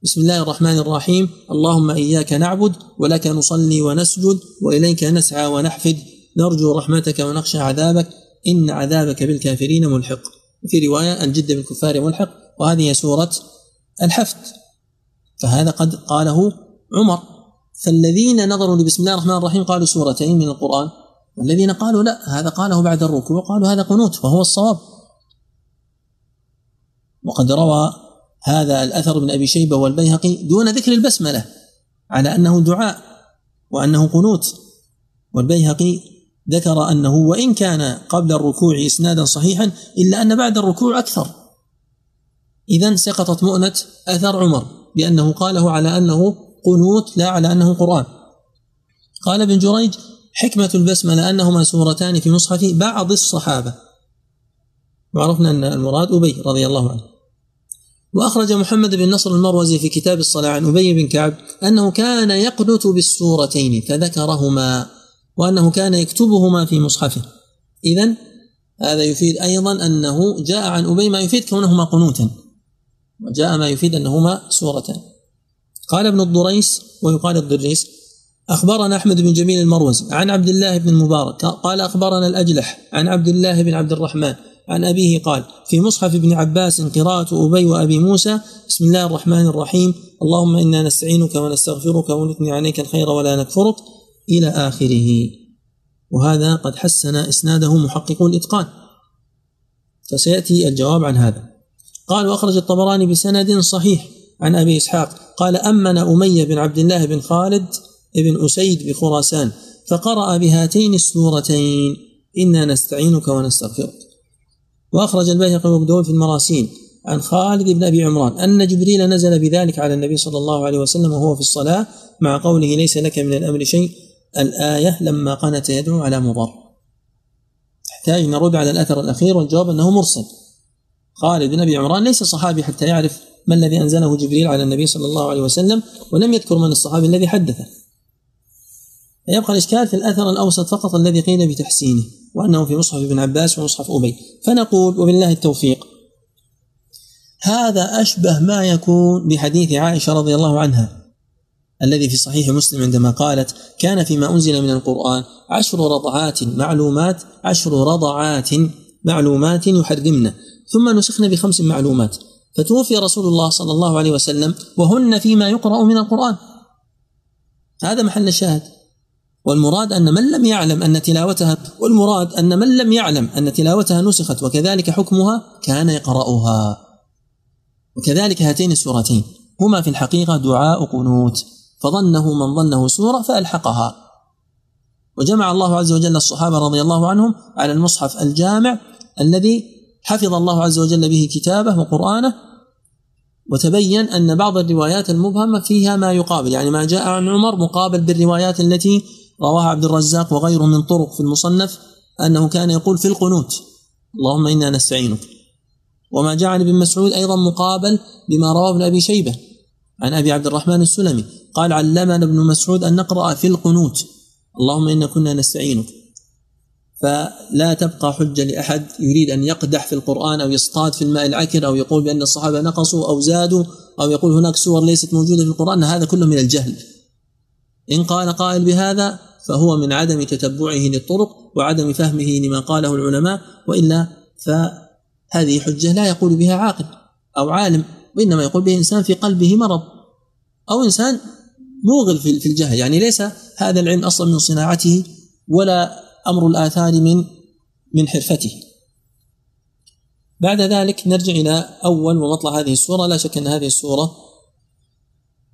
بسم الله الرحمن الرحيم. اللهم إياك نعبد ولك نصلي ونسجد وإليك نسعى ونحفد. نرجو رحمتك ونخشى عذابك. إن عذابك بالكافرين ملحق. وفي رواية الجد بالكفار ملحق. وهذه سورة الحفد فهذا قد قاله عمر. فالذين نظروا لبسم الله الرحمن الرحيم قالوا سورتين من القرآن والذين قالوا لا هذا قاله بعد الركوع قالوا هذا قنوت وهو الصواب. وقد روى هذا الأثر من أبي شيبة والبيهقي دون ذكر البسملة على أنه دعاء وأنه قنوت. والبيهقي ذكر أنه وإن كان قبل الركوع إسنادا صحيحا إلا أن بعد الركوع أكثر. إذا سقطت مؤنة أثر عمر بأنه قاله على أنه قنوت لا على أنه قرآن. قال ابن جريج حكمة البسملة أنهما سورتان في مصحف بعض الصحابة. وعرفنا أن المراد أبي رضي الله عنه. وأخرج محمد بن نصر المروزي في كتاب الصلاة عن أبي بن كعب أنه كان يقنت بالسورتين فذكرهما وأنه كان يكتبهما في مصحفه. إذا هذا يفيد أيضا أنه جاء عن أبي ما يفيد كونهما قنوتا وجاء ما يفيد أنهما سورتان. قال ابن الضريس ويقال الضريس أخبرنا أحمد بن جميل المروزي عن عبد الله بن المبارك قال أخبرنا الأجلح عن عبد الله بن عبد الرحمن عن أبيه قال في مصحف ابن عباس قراءة أبي وأبي موسى بسم الله الرحمن الرحيم اللهم إنا نستعينك ونستغفرك ونثني عليك الخير ولا نكفرك إلى آخره. وهذا قد حسن إسناده محقق الإتقان. فسيأتي الجواب عن هذا. قال وأخرج الطبراني بسند صحيح. عن أبي إسحاق قال أمن أمية بن عبد الله بن خالد بن أسيد بخراسان فقرأ بهاتين السورتين إنا نستعينك ونستغفرك. وأخرج البيهقي وابن في المراسيل عن خالد بن أبي عمران أن جبريل نزل بذلك على النبي صلى الله عليه وسلم وهو في الصلاة مع قوله ليس لك من الأمر شيء. الآية لما قنت يدعو على مضر. تحتاج نرد على الأثر الأخير والجواب أنه مرسل. خالد بن أبي عمران ليس صحابي حتى يعرف ما الذي أنزله جبريل على النبي صلى الله عليه وسلم ولم يذكر من الصحابي الذي حدثه. يبقى الإشكال في الأثر الأوسط فقط الذي قيل بتحسينه وأنه في مصحف ابن عباس ومصحف أبي. فنقول وبالله التوفيق. هذا أشبه ما يكون بحديث عائشة رضي الله عنها الذي في صحيح مسلم عندما قالت كان فيما أنزل من القرآن عشر رضعات معلومات عشر رضعات معلومات يحرمن ثم نسخن بخمس معلومات. فتوفي رسول الله صلى الله عليه وسلم وهن فيما يقرأ من القرآن. هذا محل الشاهد. والمراد أن من لم يعلم أن تلاوتها والمراد أن من لم يعلم أن تلاوتها نسخت وكذلك حكمها كان يقرأها. وكذلك هاتين السورتين. هما في الحقيقة دعاء قنوت. فظنه من ظنه سورة فألحقها. وجمع الله عز وجل الصحابة رضي الله عنهم على المصحف الجامع الذي حفظ الله عز وجل به كتابه وقرآنه وتبين أن بعض الروايات المبهمة فيها ما يقابل. يعني ما جاء عن عمر مقابل بالروايات التي رواها عبد الرزاق وغيره من طرق في المصنف أنه كان يقول في القنوت اللهم إنا نستعينك. وما جاء عن ابن مسعود أيضا مقابل بما رواه ابن أبي شيبة عن أبي عبد الرحمن السلمي قال علمنا ابن مسعود أن نقرأ في القنوت. اللهم إنا كنا نستعينك. فلا تبقى حجة لأحد يريد أن يقدح في القرآن أو يصطاد في الماء العكر أو يقول بأن الصحابة نقصوا أو زادوا أو يقول هناك سور ليست موجودة في القرآن هذا كله من الجهل. إن قال قائل بهذا فهو من عدم تتبعه للطرق وعدم فهمه لما قاله العلماء وإلا فهذه حجة لا يقول بها عاقل أو عالم وإنما يقول به إنسان في قلبه مرض. أو إنسان موغل في الجهل يعني ليس هذا العلم أصلا من صناعته ولا أمر الآثار من من حرفته. بعد ذلك نرجع إلى أول ومطلع هذه السورة. لا شك أن هذه السورة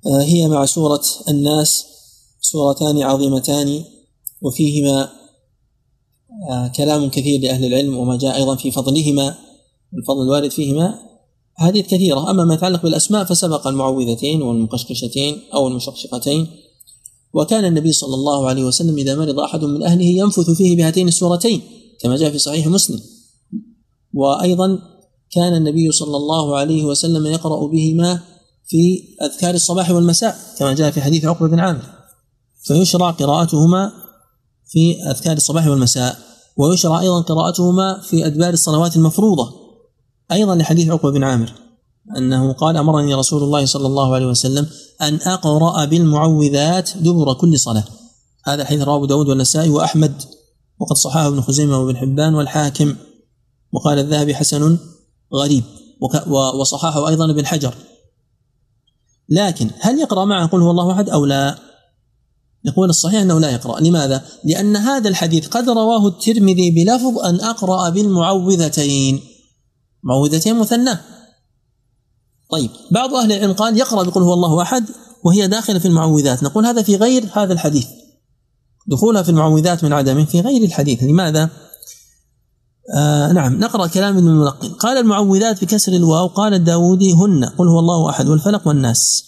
آه، هي مع سورة الناس سورتان عظيمتان وفيهما آه، كلام كثير لأهل العلم وما جاء أيضا في فضلهما الفضل الوارد فيهما. حديث كثيره أما ما يتعلق بالأسماء فسبق المعوذتين والمقشقشتين أو المشقشقتين. وكان النبي صلى الله عليه وسلم إذا مرض أحد من أهله ينفث فيه بهاتين السورتين كما جاء في صحيح مسلم. وأيضا كان النبي صلى الله عليه وسلم يقرأ بهما في أذكار الصباح والمساء كما جاء في حديث عقبة بن عامر. فيشرع قراءتهما في أذكار الصباح والمساء ويشرع أيضا قراءتهما في أدبار الصلوات المفروضة. أيضا لحديث عقبة بن عامر أنه قال أمرني رسول الله صلى الله عليه وسلم أن أقرأ بالمعوذات دبر كل صلاة. هذا حديث رواه داود والنسائي وأحمد وقد صححه ابن خزيمة وابن حبان والحاكم وقال الذهبي حسن غريب وصححه أيضا ابن حجر. لكن هل يقرأ معه قل هو الله أحد أو لا؟ يقول الصحيح أنه لا يقرأ. لماذا؟ لأن هذا الحديث قد رواه الترمذي بلفظ أن أقرأ بالمعوذتين. معوذتين مثنى. طيب بعض أهل العلم قال يقرأ بقول هو الله أحد وهي داخلة في المعوذات. نقول هذا في غير هذا الحديث. دخولها في المعوذات من عدمه في غير الحديث. لماذا؟ آه نعم نقرأ كلام ابن الملقن. قال المعوذات بكسر الواو قال الداودي هن قل هو الله أحد والفلق والناس.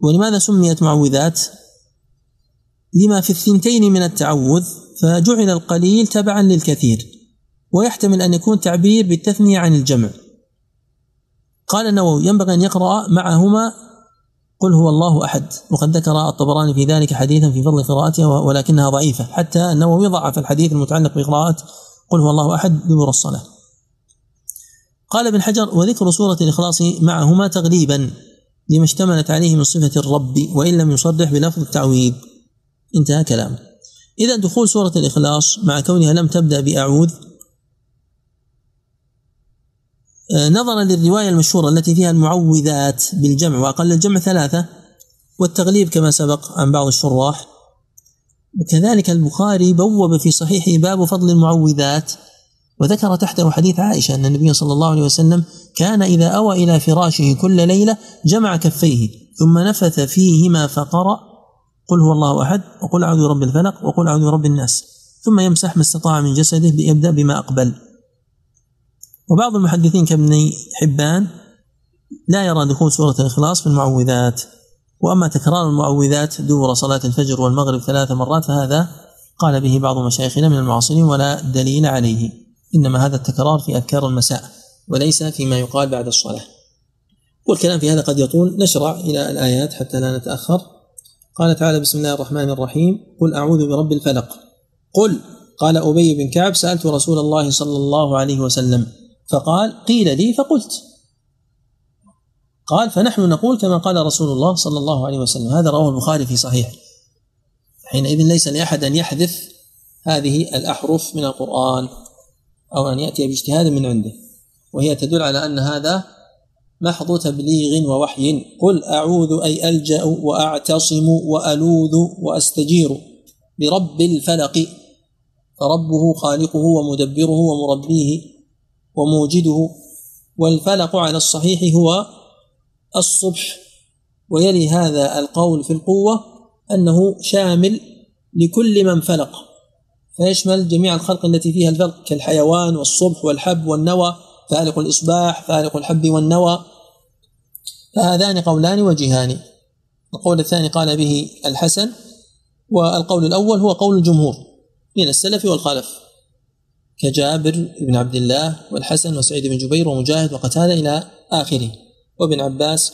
ولماذا سميت معوذات؟ لما في الثنتين من التعوذ فجعل القليل تبعا للكثير. ويحتمل أن يكون تعبير بالتثنية عن الجمع. قال النووي ينبغي أن يقرأ معهما قل هو الله أحد. وقد ذكر الطبراني في ذلك حديثا في فضل قراءتها ولكنها ضعيفة. حتى النووي ضعف الحديث المتعلق بقراءة قل هو الله أحد دبر الصلاة. قال ابن حجر وذكر سورة الإخلاص معهما تغليبا لما اشتملت عليه من صفة الرب وإن لم يصرح بلفظ التعويض. انتهى كلامه. إذا دخول سورة الإخلاص مع كونها لم تبدأ بأعوذ نظرا للرواية المشهورة التي فيها المعوذات بالجمع وأقل الجمع ثلاثة والتغليب كما سبق عن بعض الشراح. وكذلك البخاري بوب في صحيحه باب فضل المعوذات وذكر تحته حديث عائشة أن النبي صلى الله عليه وسلم كان إذا أوى إلى فراشه كل ليلة جمع كفيه ثم نفث فيهما فقرأ قل هو الله أحد وقل أعوذ برب الفلق وقل أعوذ برب الناس. ثم يمسح ما استطاع من جسده ليبدأ بما أقبل. وبعض المحدثين كابن حبان لا يرى دخول سورة الإخلاص في المعوذات وأما تكرار المعوذات دور صلاة الفجر والمغرب ثلاث مرات فهذا قال به بعض مشايخنا من المعاصرين ولا دليل عليه. إنما هذا التكرار في أذكار المساء وليس فيما يقال بعد الصلاة. والكلام في هذا قد يطول نشرع إلى الآيات حتى لا نتأخر. قال تعالى بسم الله الرحمن الرحيم. قل أعوذ برب الفلق. قل قال أبي بن كعب سألت رسول الله صلى الله عليه وسلم فقال قيل لي فقلت. قال فنحن نقول كما قال رسول الله صلى الله عليه وسلم. هذا رواه البخاري في صحيح. حينئذ ليس لأحد أن يحذف هذه الأحرف من القرآن أو أن يأتي باجتهاد من عنده. وهي تدل على أن هذا محض تبليغ ووحي. قل أعوذ أي ألجأ وأعتصم وألوذ وأستجير برب الفلق. فربه خالقه ومدبره ومربيه وموجده والفلق على الصحيح هو الصبح. ويلي هذا القول في القوة أنه شامل لكل من فلق فيشمل جميع الخلق التي فيها الفلق كالحيوان والصبح والحب والنوى فالق الإصباح فالق الحب والنوى. فهذان قولان وجهان القول الثاني قال به الحسن والقول الأول هو قول الجمهور من السلف والخلف. كجابر بن عبد الله والحسن وسعيد بن جبير ومجاهد وقتادة إلى آخره. وابن عباس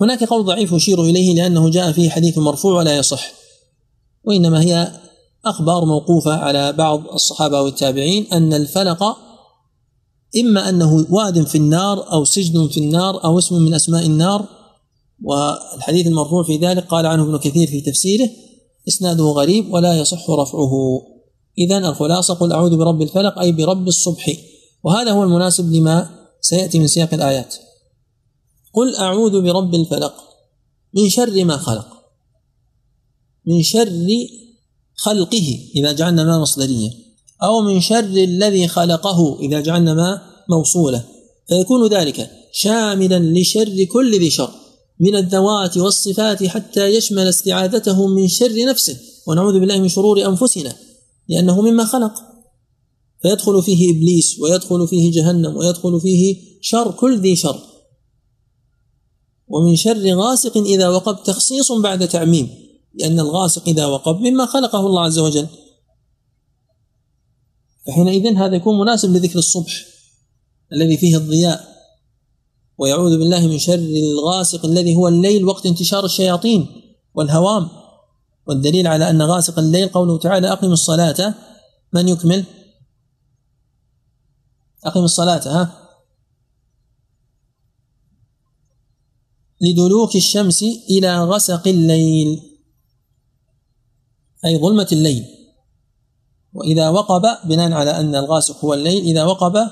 هناك قول ضعيف يشير إليه لأنه جاء فيه حديث مرفوع ولا يصح وإنما هي أخبار موقوفة على بعض الصحابة والتابعين أن الفلق إما أنه واد في النار أو سجن في النار أو اسم من أسماء النار والحديث المرفوع في ذلك قال عنه ابن كثير في تفسيره إسناده غريب ولا يصح رفعه. إذا الخلاصة قل أعوذ برب الفلق أي برب الصبح. وهذا هو المناسب لما سيأتي من سياق الآيات. قل أعوذ برب الفلق من شر ما خلق. من شر خلقه إذا جعلنا ما مصدرية. أو من شر الذي خلقه إذا جعلنا ما موصولة. فيكون ذلك شاملا لشر كل ذي شر من الذوات والصفات حتى يشمل استعاذته من شر نفسه. ونعوذ بالله من شرور أنفسنا. لأنه مما خلق. فيدخل فيه إبليس ويدخل فيه جهنم ويدخل فيه شر كل ذي شر. ومن شر غاسق إذا وقب تخصيص بعد تعميم. لأن الغاسق إذا وقب مما خلقه الله عز وجل. فحينئذ هذا يكون مناسب لذكر الصبح الذي فيه الضياء. ويعوذ بالله من شر الغاسق الذي هو الليل وقت انتشار الشياطين والهوام. والدليل على أن غاسق الليل قوله تعالى أقم الصلاة من يكمل؟ أقم الصلاة ها؟ لدلوك الشمس إلى غسق الليل أي ظلمة الليل. وإذا وقب بناء على أن الغاسق هو الليل إذا وقب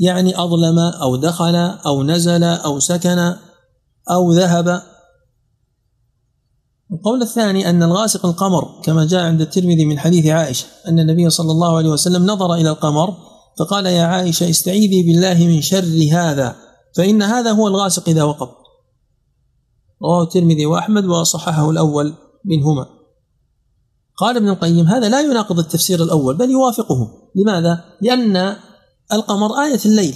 يعني أظلم أو دخل أو نزل أو سكن أو ذهب. القول الثاني أن الغاسق القمر كما جاء عند الترمذي من حديث عائشة أن النبي صلى الله عليه وسلم نظر إلى القمر فقال يا عائشة استعيذي بالله من شر هذا فإن هذا هو الغاسق إذا وقب. رواه الترمذي وأحمد وصححه الأول منهما. قال ابن القيم هذا لا يناقض التفسير الأول بل يوافقه. لماذا؟ لأن القمر آية الليل.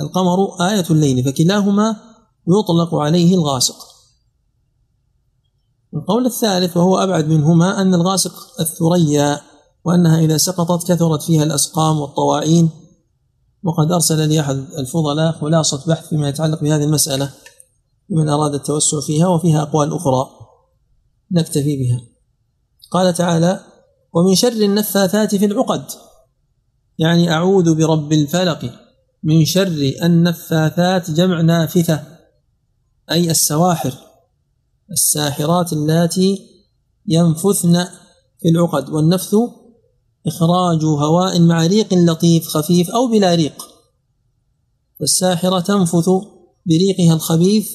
القمر آية الليل فكلاهما يطلق عليه الغاسق. القول الثالث وهو أبعد منهما أن الغاسق الثريا وأنها إذا سقطت كثرت فيها الأسقام والطواعين. وقد أرسل لي أحد الفضلاء خلاصة بحث فيما يتعلق بهذه المسألة لمن أراد التوسع فيها وفيها أقوال أخرى نكتفي بها. قال تعالى ومن شر النفاثات في العقد يعني أعوذ برب الفلق من شر النفاثات جمع نافثة أي السواحر. الساحرات اللاتي ينفثن في العقد والنفث إخراج هواء مع ريق لطيف خفيف أو بلا ريق. فالساحرة تنفث بريقها الخبيث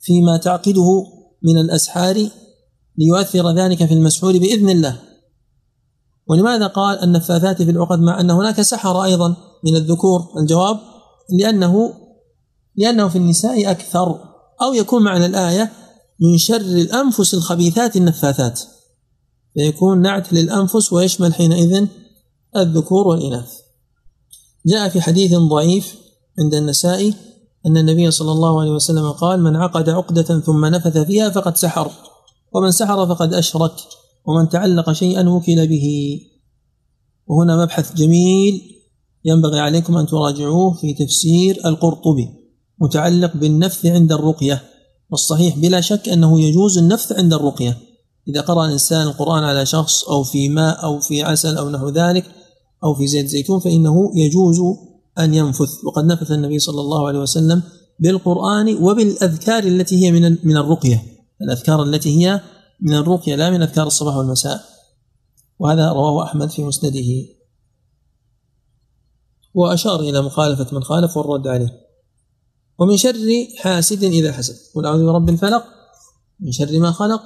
فيما تعقده من الأسحار ليؤثر ذلك في المسحور بإذن الله. ولماذا قال النفاثات في العقد مع أن هناك سحر أيضا من الذكور؟ الجواب لأنه لأنه في النساء أكثر أو يكون معنى الآية من شر الأنفس الخبيثات النفاثات. فيكون نعت للأنفس ويشمل حينئذ الذكور والإناث. جاء في حديث ضعيف عند النسائي أن النبي صلى الله عليه وسلم قال من عقد عقدة ثم نفث فيها فقد سحر ومن سحر فقد أشرك ومن تعلق شيئا وكل به. وهنا مبحث جميل ينبغي عليكم أن تراجعوه في تفسير القرطبي متعلق بالنفث عند الرقية. والصحيح بلا شك أنه يجوز النفث عند الرقية. إذا قرأ الإنسان القرآن على شخص أو في ماء أو في عسل أو نحو ذلك أو في زيت زيتون فإنه يجوز أن ينفث. وقد نفث النبي صلى الله عليه وسلم بالقرآن وبالأذكار التي هي من من الرقية. الأذكار التي هي من الرقية لا من أذكار الصباح والمساء. وهذا رواه أحمد في مسنده. وأشار إلى مخالفة من خالف والرد عليه. ومن شر حاسد إذا حسد. قل أعوذ برب الفلق. من شر ما خلق.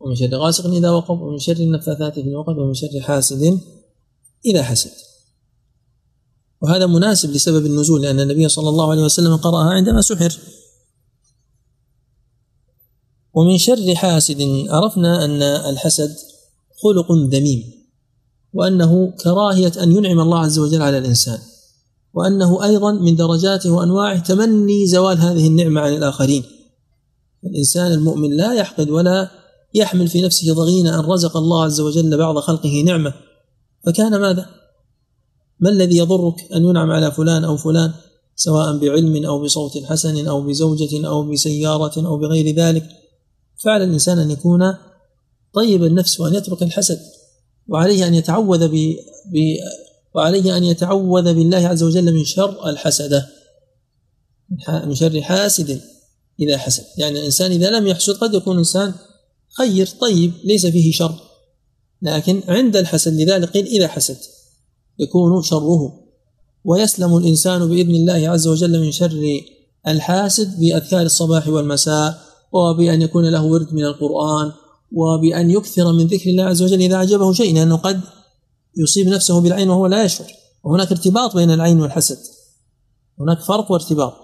ومن شر غاسق إذا وقب. ومن شر النفاثات في العقد ومن شر حاسد إذا حسد. وهذا مناسب لسبب النزول لأن النبي صلى الله عليه وسلم قرأها عندما سحر. ومن شر حاسد عرفنا أن الحسد خلق ذميم وأنه كراهية أن ينعم الله عز وجل على الإنسان. وأنه أيضا من درجاته وأنواعه تمني زوال هذه النعمة عن الآخرين الإنسان المؤمن لا يحقد ولا يحمل في نفسه ضغينة أن رزق الله عز وجل بعض خلقه نعمة فكان ماذا؟ ما الذي يضرك أن ينعم على فلان أو فلان سواء بعلم أو بصوت حسن أو بزوجة أو بسيارة أو بغير ذلك فعلى الإنسان أن يكون طيب النفس وأن يترك الحسد وعليه أن يتعوذ. وعليه أن يتعوذ بالله عز وجل من شر الحسدة من شر حاسد إذا حسد. يعني الإنسان إذا لم يحسد قد يكون إنسان خير طيب ليس فيه شر. لكن عند الحسد لذلك قيل إذا حسد يكون شره. ويسلم الإنسان بإذن الله عز وجل من شر الحاسد بأذكار الصباح والمساء وبأن يكون له ورد من القرآن وبأن يكثر من ذكر الله عز وجل إذا أعجبه شيء لأنه قد يصيب نفسه بالعين وهو لا يشعر. وهناك ارتباط بين العين والحسد. هناك فرق وارتباط.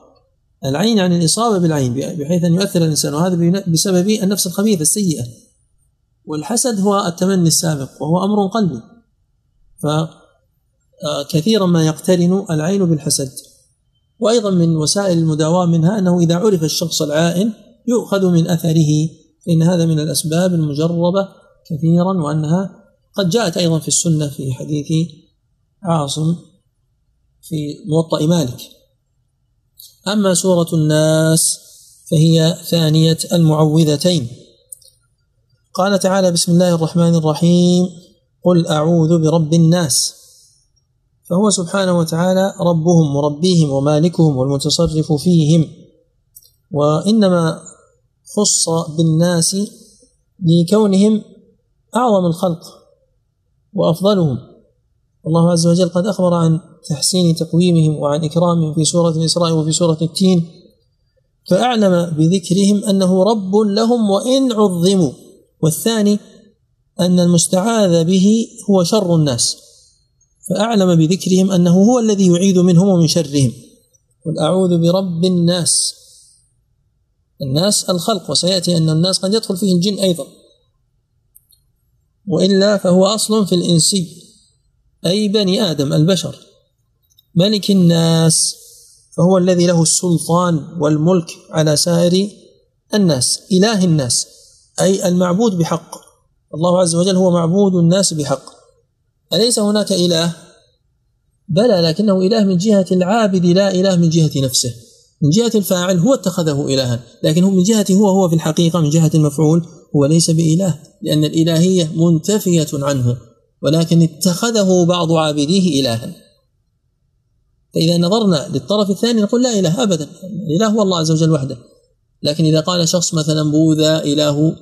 العين يعني الإصابة بالعين بحيث أن يؤثر الإنسان وهذا بسبب النفس الخبيثة السيئة. والحسد هو التمني السابق وهو أمر قلبي. فكثيرا ما يقترن العين بالحسد. وأيضا من وسائل المداواة منها أنه إذا عرف الشخص العائن يؤخذ من أثره فإن هذا من الأسباب المجربة كثيرا وأنها قد جاءت أيضا في السنة في حديث عاصم في موطأ مالك. أما سورة الناس فهي ثانية المعوذتين. قال تعالى بسم الله الرحمن الرحيم قل أعوذ برب الناس. فهو سبحانه وتعالى ربهم مربيهم ومالكهم والمتصرف فيهم. وإنما خص بالناس لكونهم أعظم الخلق. وأفضلهم. الله عز وجل قد أخبر عن تحسين تقويمهم وعن إكرامهم في سورة الإسراء وفي سورة التين فأعلم بذكرهم أنه رب لهم وإن عظموا. والثاني أن المستعاذ به هو شر الناس. فأعلم بذكرهم أنه هو الذي يعيذ منهم ومن شرهم. قل أعوذ برب الناس. الناس الخلق وسيأتي أن الناس قد يدخل فيه الجن أيضا. وإلا فهو أصل في الإنسي أي بني آدم البشر. ملك الناس فهو الذي له السلطان والملك على سائر الناس إله الناس أي المعبود بحق. الله عز وجل هو معبود الناس بحق. أليس هناك إله؟ بلى لكنه إله من جهة العابد لا إله من جهة نفسه. من جهة الفاعل هو اتخذه إلها لكن من جهة هو هو في الحقيقة من جهة المفعول هو ليس بإله لأن الإلهية منتفية عنه ولكن اتخذه بعض عابديه إلها. فإذا نظرنا للطرف الثاني نقول لا إله أبدا الإله هو الله عز وجل وحده. لكن إذا قال شخص مثلا بوذا إله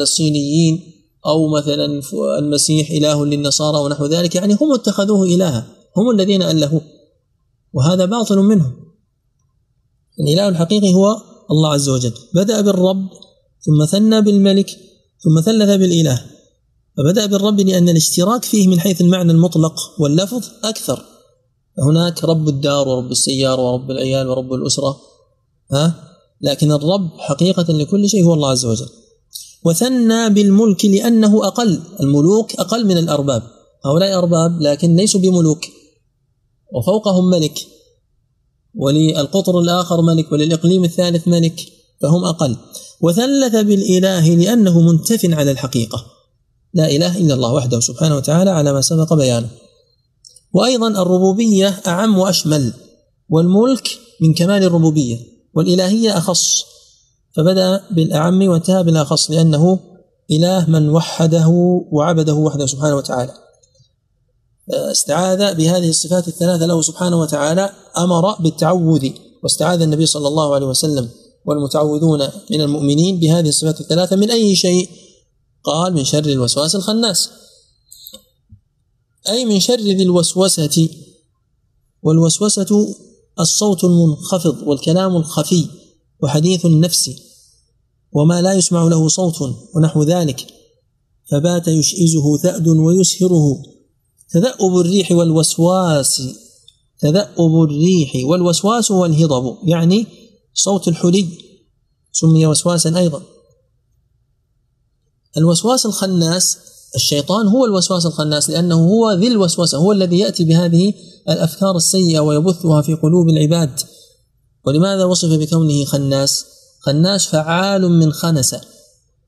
الصينيين أو مثلا المسيح إله للنصارى ونحو ذلك يعني هم اتخذوه إلها هم الذين ألهوه. وهذا باطل منهم. الإله الحقيقي هو الله عز وجل. بدأ بالرب ثم ثنى بالملك ثم ثلث بالإله. فبدأ بالرب لأن الاشتراك فيه من حيث المعنى المطلق واللفظ أكثر. هناك رب الدار ورب السيارة ورب العيال ورب الأسرة ها؟ لكن الرب حقيقة لكل شيء هو الله عز وجل. وثنى بالملك لأنه أقل الملوك أقل من الأرباب. هؤلاء أرباب لكن ليسوا بملوك. وفوقهم ملك. وللقطر الآخر ملك وللإقليم الثالث ملك فهم أقل. وثلث بالإله لأنه منتف على الحقيقة. لا إله إلا الله وحده سبحانه وتعالى على ما سبق بيانه. وأيضا الربوبية أعم وأشمل والملك من كمال الربوبية والإلهية أخص. فبدأ بالأعم وانتهى بالأخص لأنه إله من وحده وعبده وحده سبحانه وتعالى. استعاذ بهذه الصفات الثلاثة له سبحانه وتعالى أمر بالتعوذ واستعاذ النبي صلى الله عليه وسلم. والمتعوذون من المؤمنين بهذه الصفات الثلاثة من أي شيء؟ قال من شر الوسواس الخناس. أي من شر ذي الوسوسة والوسوسة الصوت المنخفض والكلام الخفي وحديث النفس وما لا يسمع له صوت ونحو ذلك. فبات يشئزه ثأد ويسهره. تذأب الريح والوسواس تذأب الريح والوسواس والهضب يعني صوت الحلي سمي وسواسا أيضا. الوسواس الخناس الشيطان هو الوسواس الخناس لأنه هو ذي الوسوسة هو الذي يأتي بهذه الأفكار السيئة ويبثها في قلوب العباد. ولماذا وصف بكونه خناس؟ خناس فعال من خنس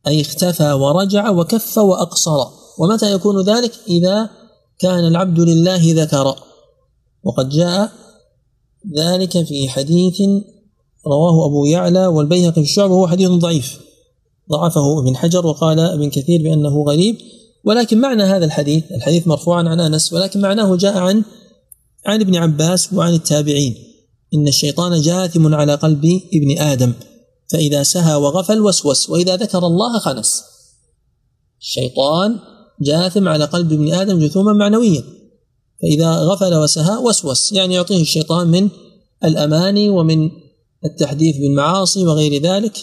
أي اختفى ورجع وكف وأقصر. ومتى يكون ذلك؟ إذا كان العبد لله ذكر. وقد جاء ذلك في حديث رواه أبو يعلى والبيهقي في الشعب وهو حديث ضعيف. ضعفه ابن حجر وقال ابن كثير بأنه غريب. ولكن معنى هذا الحديث الحديث مرفوعا عن أنس ولكن معناه جاء عن عن ابن عباس وعن التابعين. إن الشيطان جاثم على قلب ابن آدم فإذا سهى وغفل وسوس وإذا ذكر الله خنس. الشيطان جاثم على قلب ابن آدم جثوما معنويا فإذا غفل وسهى وسوس. يعني يعطيه الشيطان من الأماني ومن التحديث بالمعاصي وغير ذلك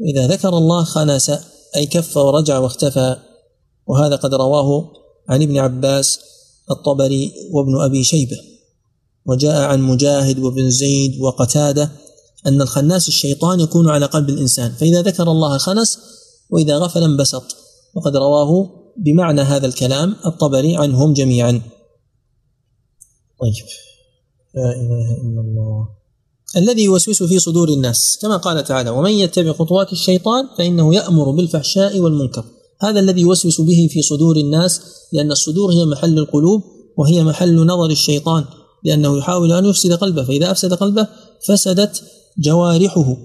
وإذا ذكر الله خنس أي كف ورجع واختفى وهذا قد رواه عن ابن عباس الطبري وابن أبي شيبة. وجاء عن مجاهد وابن زيد وقتادة أن الخناس الشيطان يكون على قلب الإنسان فإذا ذكر الله خنس وإذا غفل انبسط. وقد رواه بمعنى هذا الكلام الطبري عنهم جميعا. طيب. لا إله إلا الله. الذي يوسوس في صدور الناس. كما قال تعالى ومن يتبع خطوات الشيطان فإنه يأمر بالفحشاء والمنكر. هذا الذي يوسوس به في صدور الناس لأن الصدور هي محل القلوب وهي محل نظر الشيطان لأنه يحاول أن يفسد قلبه فإذا أفسد قلبه فسدت جوارحه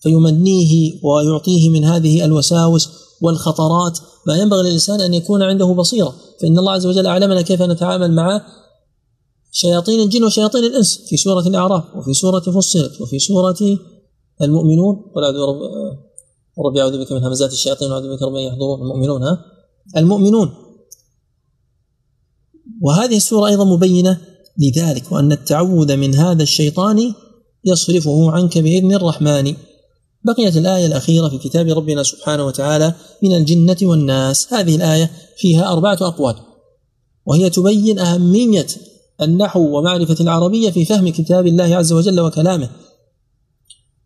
فيمنيه ويعطيه من هذه الوساوس والخطرات. ما ينبغي للإنسان أن يكون عنده بصيرة فإن الله عز وجل أعلمنا كيف نتعامل مع شياطين الجن وشياطين الإنس في سورة الأعراف وفي سورة فصلت وفي سورة المؤمنون. قل أعوذ برب ربي أعوذ بك من همزات الشياطين وأعوذ بك رب يحضرون المؤمنون ها؟ المؤمنون. وهذه السورة أيضا مبينة لذلك وأن التعوذ من هذا الشيطان يصرفه عنك بإذن الرحمن. بقيت الآية الأخيرة في كتاب ربنا سبحانه وتعالى من الجنة والناس. هذه الآية فيها أربعة أقوال وهي تبين أهمية النحو ومعرفة العربية في فهم كتاب الله عز وجل وكلامه.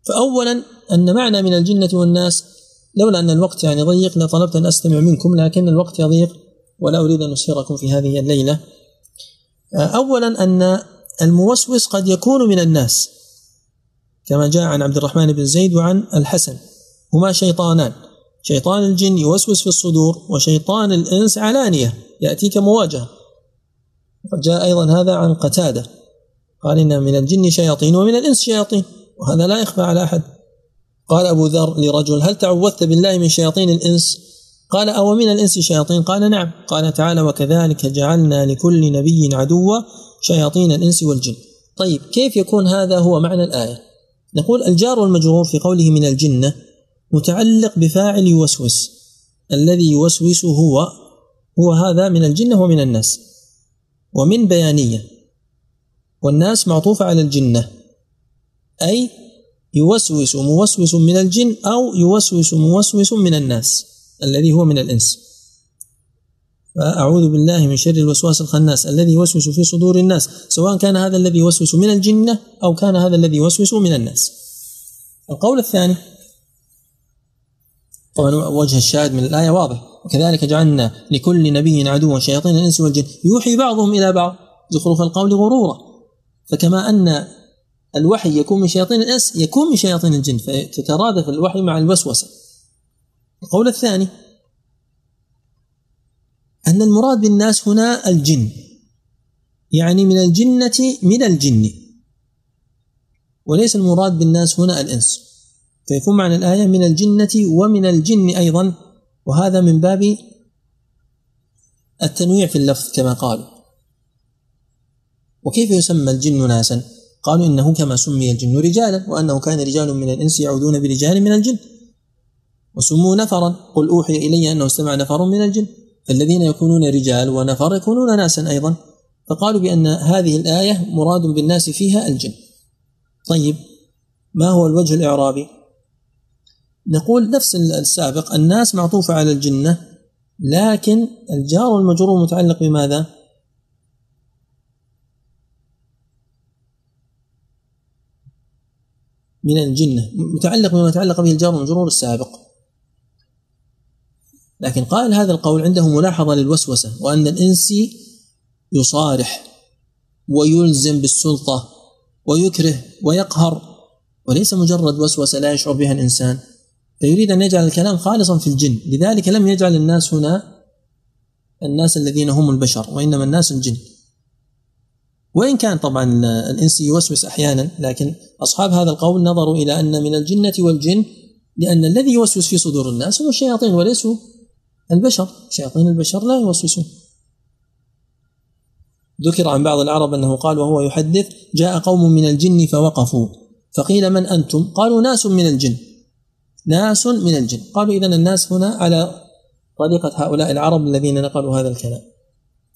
فأولا أن معنى من الجنة والناس لولا أن الوقت يعني ضيق لطلبت أن أستمع منكم لكن الوقت يضيق ولا أريد أن أسهركم في هذه الليلة. أولا أن الموسوس قد يكون من الناس كما جاء عن عبد الرحمن بن زيد وعن الحسن. هما شيطانان شيطان الجن يوسوس في الصدور وشيطان الإنس علانية يأتيك مواجهة. جاء أيضا هذا عن قتادة. قال إن من الجن شياطين ومن الإنس شياطين وهذا لا يخفى على أحد. قال أبو ذر لرجل هل تعوذت بالله من شياطين الإنس؟ قال أو من الإنس شياطين؟ قال نعم. قال تعالى وكذلك جعلنا لكل نبي عدوا شياطين الإنس والجن. طيب كيف يكون هذا هو معنى الآية؟ نقول الجار والمجرور في قوله من الجنة متعلق بفاعل يوسوس. الذي يوسوس هو هو هذا من الجنة ومن الناس. ومن بيانية والناس معطوفة على الجنة أي يوسوس موسوس من الجن أو يوسوس موسوس من الناس الذي هو من الإنس. فأعوذ بالله من شر الوسواس الخناس الذي يوسوس في صدور الناس سواء كان هذا الذي يوسوس من الجنة أو كان هذا الذي يوسوس من الناس. القول الثاني طبعا وجه الشاهد من الآية واضح. وكذلك جعلنا لكل نبي عدوا شياطين الإنس والجن يوحي بعضهم إلى بعض زخرف القول غرورا. فكما أن الوحي يكون من شياطين الإنس يكون من شياطين الجن فتترادف الوحي مع الوسوسة. القول الثاني أن المراد بالناس هنا الجن يعني من الجنة من الجن. وليس المراد بالناس هنا الإنس. فيكون معنى الآية من الجنة ومن الجن أيضا. وهذا من باب التنويع في اللفظ كما قالوا. وكيف يسمى الجن ناسا؟ قالوا إنه كما سمي الجن رجالا وأنه كان رجال من الإنس يعودون برجال من الجن. وسموا نفرا قل أوحي إلي أنه استمع نفر من الجن. فالذين يكونون رجال ونفر يكونون ناسا أيضا. فقالوا بأن هذه الآية مراد بالناس فيها الجن. طيب ما هو الوجه الإعرابي؟ نقول نفس السابق الناس معطوفة على الجنة لكن الجار والمجرور متعلق بماذا؟ من الجنة متعلق بما يتعلق به الجار والمجرور السابق لكن قائل هذا القول عنده ملاحظة للوسوسة وأن الإنسي يصارح ويلزم بالسلطة ويكره ويقهر وليس مجرد وسوسة لا يشعر بها الإنسان فيريد أن يجعل الكلام خالصا في الجن. لذلك لم يجعل الناس هنا الناس الذين هم البشر وإنما الناس الجن. وإن كان طبعا الإنس يوسوس أحيانا لكن أصحاب هذا القول نظروا إلى أن من الجنة والجن لأن الذي يوسوس في صدور الناس هم الشياطين وليسوا البشر. شياطين البشر لا يوسوسون. ذكر عن بعض العرب أنه قال وهو يحدث جاء قوم من الجن فوقفوا. فقيل من أنتم؟ قالوا ناس من الجن. ناس من الجن. قالوا إذا الناس هنا على طريقة هؤلاء العرب الذين نقلوا هذا الكلام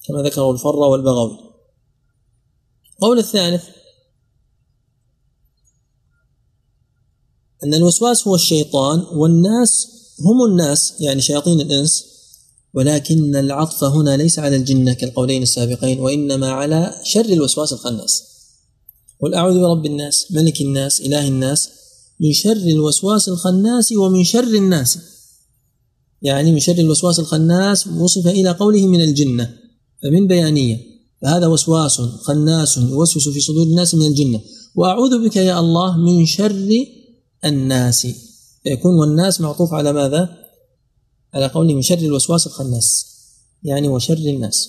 كما ذكروا الفر والبغوي. القول الثالث أن الوسواس هو الشيطان والناس هم الناس يعني شياطين الإنس ولكن العطف هنا ليس على الجنة كالقولين السابقين وإنما على شر الوسواس الخناس. قل أعوذ برب الناس ملك الناس إله الناس من شر الوسواس الخناس ومن شر الناس. يعني من شر الوسواس الخناس وصف إلى قوله من الجنة فمن بيانية فهذا وسواس خناس يوسوس في صدور الناس من الجنة. وأعوذ بك يا الله من شر الناس. فيكون والناس معطوف على ماذا؟ على قوله من شر الوسواس الخناس. يعني وشر الناس.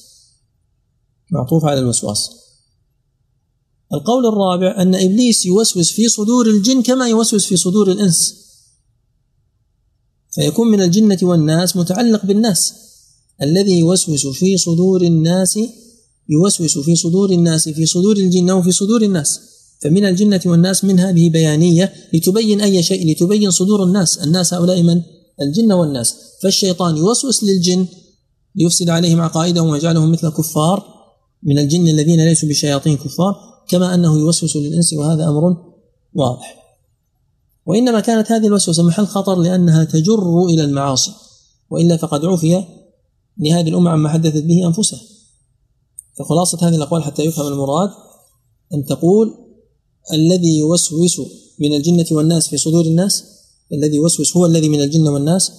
معطوف على الوسواس. القول الرابع أن إبليس يوسوس في صدور الجن كما يوسوس في صدور الإنس. فيكون من الجنة والناس متعلق بالناس. الذي يوسوس في صدور الناس يوسوس في صدور الناس في صدور الجن وفي صدور الناس. فمن الجنة والناس من هذه بيانية لتبين أي شيء لتبين صدور الناس. الناس هؤلاء من؟ الجن والناس. فالشيطان يوسوس للجن ليفسد عليهم عقائدهم ويجعلهم مثل كفار. من الجن الذين ليسوا بشياطين كفار. كما أنه يوسوس للإنس وهذا أمر واضح. وإنما كانت هذه الوسوسة محل خطر لأنها تجر إلى المعاصي وإلا فقد عفي لهذه الأمة عما حدثت به أنفسها. فخلاصة هذه الأقوال حتى يفهم المراد أن تقول الذي يوسوس من الجنة والناس في صدور الناس الذي يوسوس هو الذي من الجن والناس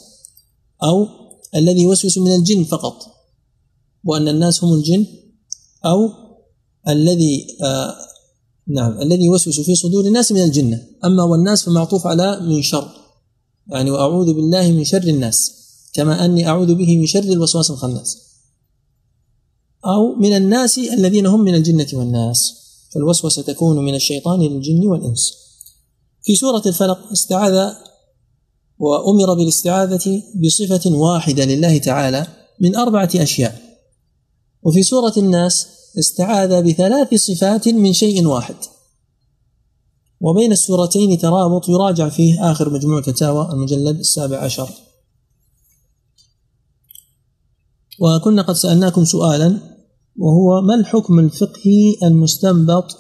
أو الذي يوسوس من الجن فقط وأن الناس هم الجن أو الذي آه نعم الذي يوسوس في صدور الناس من الجنة. أما والناس فمعطوف على من شر. يعني وأعوذ بالله من شر الناس كما أني أعوذ به من شر الوسواس الخناس. أو من الناس الذين هم من الجنة والناس. فالوسوسة تكون من الشيطان للجن والإنس. في سورة الفلق استعاذ وأمر بالاستعاذة بصفة واحدة لله تعالى من أربعة أشياء. وفي سورة الناس استعاذ بثلاث صفات من شيء واحد. وبين السورتين ترابط يراجع فيه آخر مجموع فتاوى المجلد السابع عشر. وكنا قد سألناكم سؤالا وهو ما الحكم الفقهي المستنبط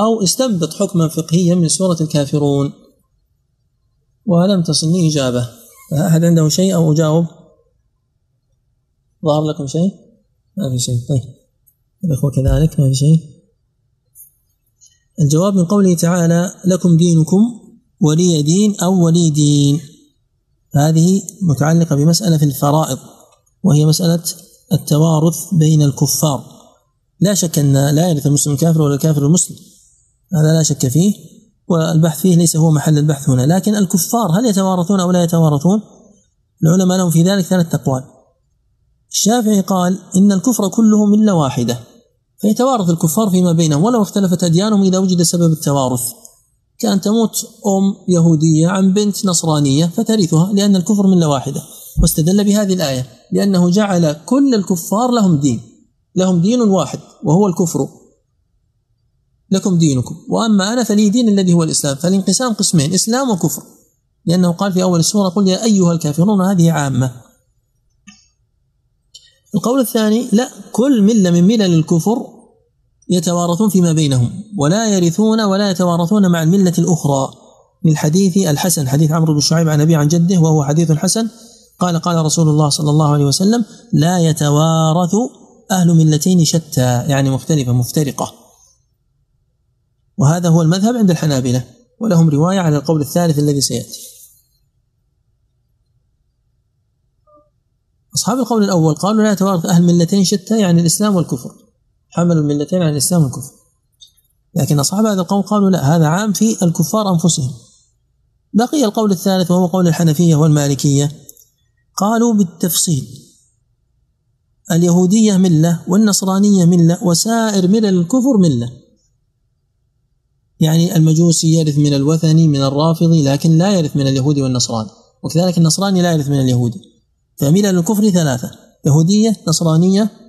أو استنبط حكما فقهيا من سورة الكافرون؟ ولم تصلني إجابة. أحد عنده شيء أو أجاوب؟ ظهر لكم شيء؟ ما في شيء. طيب. الأخوة كذلك ما في شيء. الجواب من قوله تعالى لكم دينكم ولي دين أو ولي دين. هذه متعلقة بمسألة في الفرائض وهي مسألة التوارث بين الكفار. لا شك أن لا يرث المسلم الكافر ولا الكافر المسلم هذا لا شك فيه والبحث فيه ليس هو محل البحث هنا. لكن الكفار هل يتوارثون أو لا يتوارثون؟ العلماء لهم في ذلك ثلاث أقوال. الشافعي قال إن الكفر كله ملة واحدة. فيتوارث الكفار فيما بينهم ولو اختلفت أديانهم إذا وجد سبب التوارث. كأن تموت أم يهودية عن بنت نصرانية فترثها لأن الكفر ملة واحدة واستدل بهذه الآية لأنه جعل كل الكفار لهم دين لهم دين واحد وهو الكفر. لكم دينكم. وأما أنا فلي دين الذي هو الإسلام فالانقسام قسمين إسلام وكفر. لأنه قال في أول السورة قل يا أيها الكافرون هذه عامة. القول الثاني لا كل ملة من ملل الكفر يتوارثون فيما بينهم ولا يرثون ولا يتوارثون مع الملة الأخرى. من حديث الحسن حديث عمرو بن شعيب عن أبي عن جده وهو حديث حسن. قال قال رسول الله صلى الله عليه وسلم لا يتوارث أهل ملتين شتى. يعني مختلفة مفترقة. وهذا هو المذهب عند الحنابلة ولهم رواية على القول الثالث الذي سيأتي. أصحاب القول الأول قالوا لا يتوارث أهل ملتين شتى يعني الإسلام والكفر. حملوا الملتين عن الإسلام والكفر. لكن أصحاب هذا القول قالوا لا هذا عام في الكفار أنفسهم. بقي القول الثالث وهو قول الحنفية والمالكية. قالوا بالتفصيل اليهودية ملة والنصرانية ملة وسائر ملل الكفر ملة. يعني المجوسي يرث من الوثني من الرافضي لكن لا يرث من اليهودي والنصراني. وكذلك النصراني لا يرث من اليهودي. فملل الكفر ثلاثة يهودية نصرانية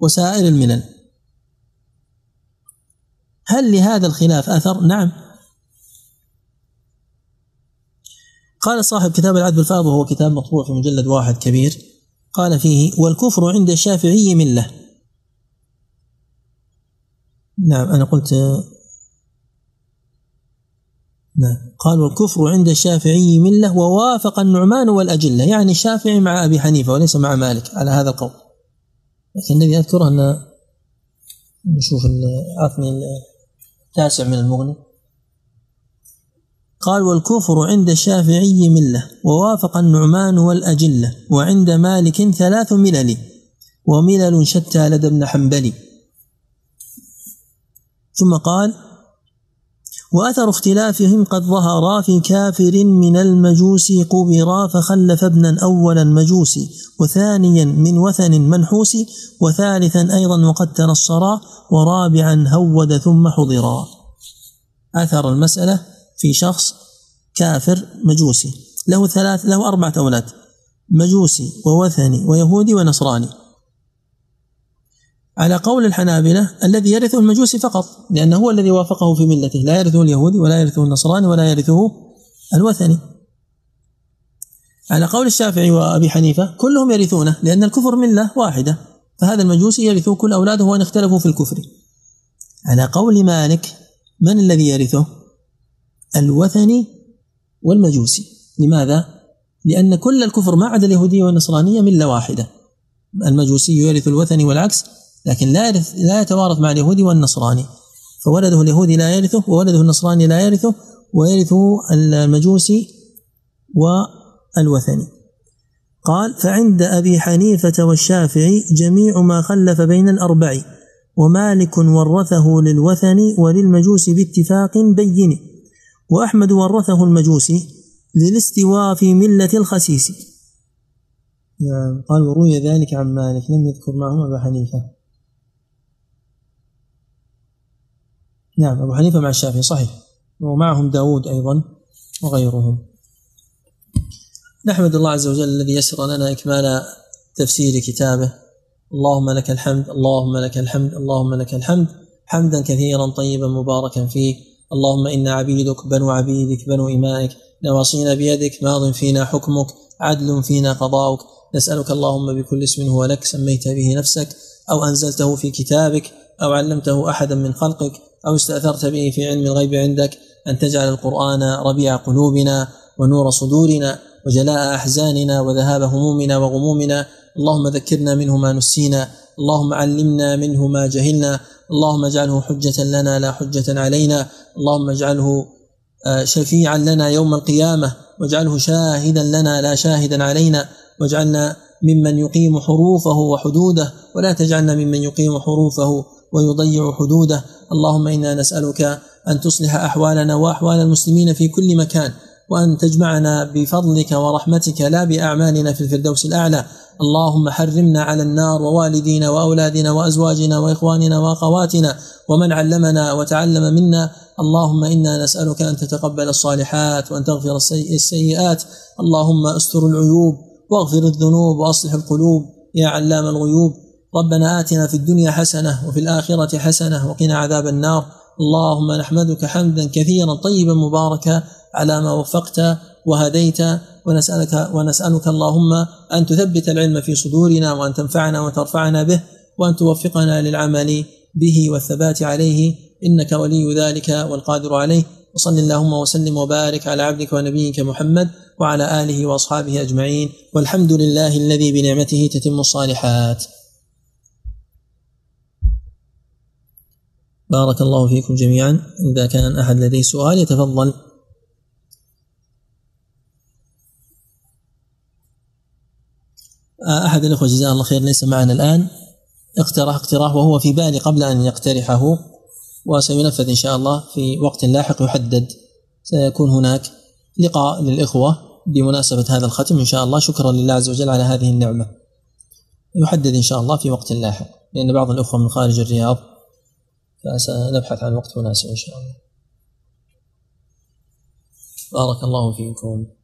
وسائر الملل. هل لهذا الخلاف أثر؟ نعم. قال صاحب كتاب العدل الفاض وهو كتاب مطبوع في مجلد واحد كبير. قال فيه والكفر عند الشافعي ملة. نعم أنا قلت نعم. قال والكفر عند الشافعي ملة ووافق النعمان والأجلة. يعني الشافعي مع أبي حنيفة وليس مع مالك على هذا القول. لكن الذي أذكره أن نشوف اعطني التاسع من المغني. قال والكفر عند الشافعي ملة ووافق النعمان والأجلة وعند مالك ثلاث ملل وملل شتى لدى ابن حنبل ثم قال وأثر اختلافهم قد ظهر في كافر من المجوس قبرا فخلف ابنا أولا مجوسي وثانيا من وثن منحوس وثالثا أيضا وقد تنصرا ورابعا هود ثم حضرا. أثر المسألة في شخص كافر مجوسي له ثلاث له أربعة أولاد مجوسي ووثني ويهودي ونصراني. على قول الحنابلة الذي يرثه المجوسي فقط لأنه هو الذي وافقه في ملته. لا يرثه اليهودي ولا يرثه النصراني ولا يرثه الوثني. على قول الشافعي وأبي حنيفة كلهم يرثونه لأن الكفر ملة واحدة فهذا المجوسي يرث كل أولاده وإن اختلفوا في الكفر. على قول مالك من الذي يرثه؟ الوثني والمجوسي. لماذا؟ لأن كل الكفر ما عدا اليهودية والنصرانية ملة واحدة. المجوسي يرث الوثني والعكس لكن لا يرث لا يتوارث مع اليهودي والنصراني. فولده اليهودي لا يرثه وولده النصراني لا يرثه ويرث المجوسي والوثني. قال فعند أبي حنيفة والشافعي جميع ما خلف بين الأربع ومالك ورثه للوثن وللمجوس باتفاق بين وأحمد ورثه المجوسي للاستواء في ملة الخسيس نعم قال وروي ذلك عن مالك لم يذكر معهم ابا حنيفة. نعم أبو حنيفة مع الشافعي صحيح. ومعهم داود أيضا وغيرهم. نحمد الله عز وجل الذي يسر لنا إكمال تفسير كتابه. اللهم لك الحمد اللهم لك الحمد اللهم لك الحمد. حمدا كثيرا طيبا مباركا فيه اللهم إنا عبيدك بنو عبيدك بنو إمائك. نواصينا بيدك ماض فينا حكمك عدل فينا قضاؤك. نسألك اللهم بكل اسم هو لك سميت به نفسك أو أنزلته في كتابك أو علمته أحدا من خلقك. أو استأثرت به في علم الغيب عندك أن تجعل القرآن ربيع قلوبنا ونور صدورنا وجلاء أحزاننا وذهاب همومنا وغمومنا. اللهم ذكرنا منه ما نسينا اللهم علمنا منه ما جهلنا اللهم اجعله حجة لنا لا حجة علينا. اللهم اجعله آه، شفيعا لنا يوم القيامة واجعله شاهدا لنا لا شاهدا علينا. واجعلنا ممن يقيم حروفه وحدوده ولا تجعلنا ممن يقيم حروفه ويضيع حدوده. اللهم إنا نسألك أن تصلح أحوالنا وأحوال المسلمين في كل مكان وأن تجمعنا بفضلك ورحمتك لا بأعمالنا في الفردوس الأعلى. اللهم حرمنا على النار ووالدينا وأولادنا وأزواجنا وإخواننا وأخواتنا ومن علمنا وتعلم منا. اللهم إنا نسألك أن تتقبل الصالحات وأن تغفر السيئات. اللهم استر العيوب واغفر الذنوب وأصلح القلوب. يا علام الغيوب. ربنا آتنا في الدنيا حسنة وفي الآخرة حسنة وقنا عذاب النار. اللهم نحمدك حمدا كثيرا طيبا مباركا على ما وفقت وهديت. ونسألك ونسألك اللهم أن تثبت العلم في صدورنا وأن تنفعنا وترفعنا به وأن توفقنا للعمل به والثبات عليه. إنك ولي ذلك والقادر عليه. وصل اللهم وسلم وبارك على عبدك ونبيك محمد وعلى آله وأصحابه أجمعين. والحمد لله الذي بنعمته تتم الصالحات. بارك الله فيكم جميعا. إذا كان أحد لديه سؤال يتفضل. أحد الأخوة جزاه الله خير ليس معنا الآن. اقترح اقتراح وهو في بالي قبل أن يقترحه وسينفذ إن شاء الله في وقت لاحق يحدد. سيكون هناك لقاء للإخوة بمناسبة هذا الختم إن شاء الله. شكرا لله عز وجل على هذه النعمة. يحدد إن شاء الله في وقت لاحق لأن بعض الأخوة من خارج الرياض فسنبحث عن وقت مناسب إن شاء الله. بارك الله فيكم.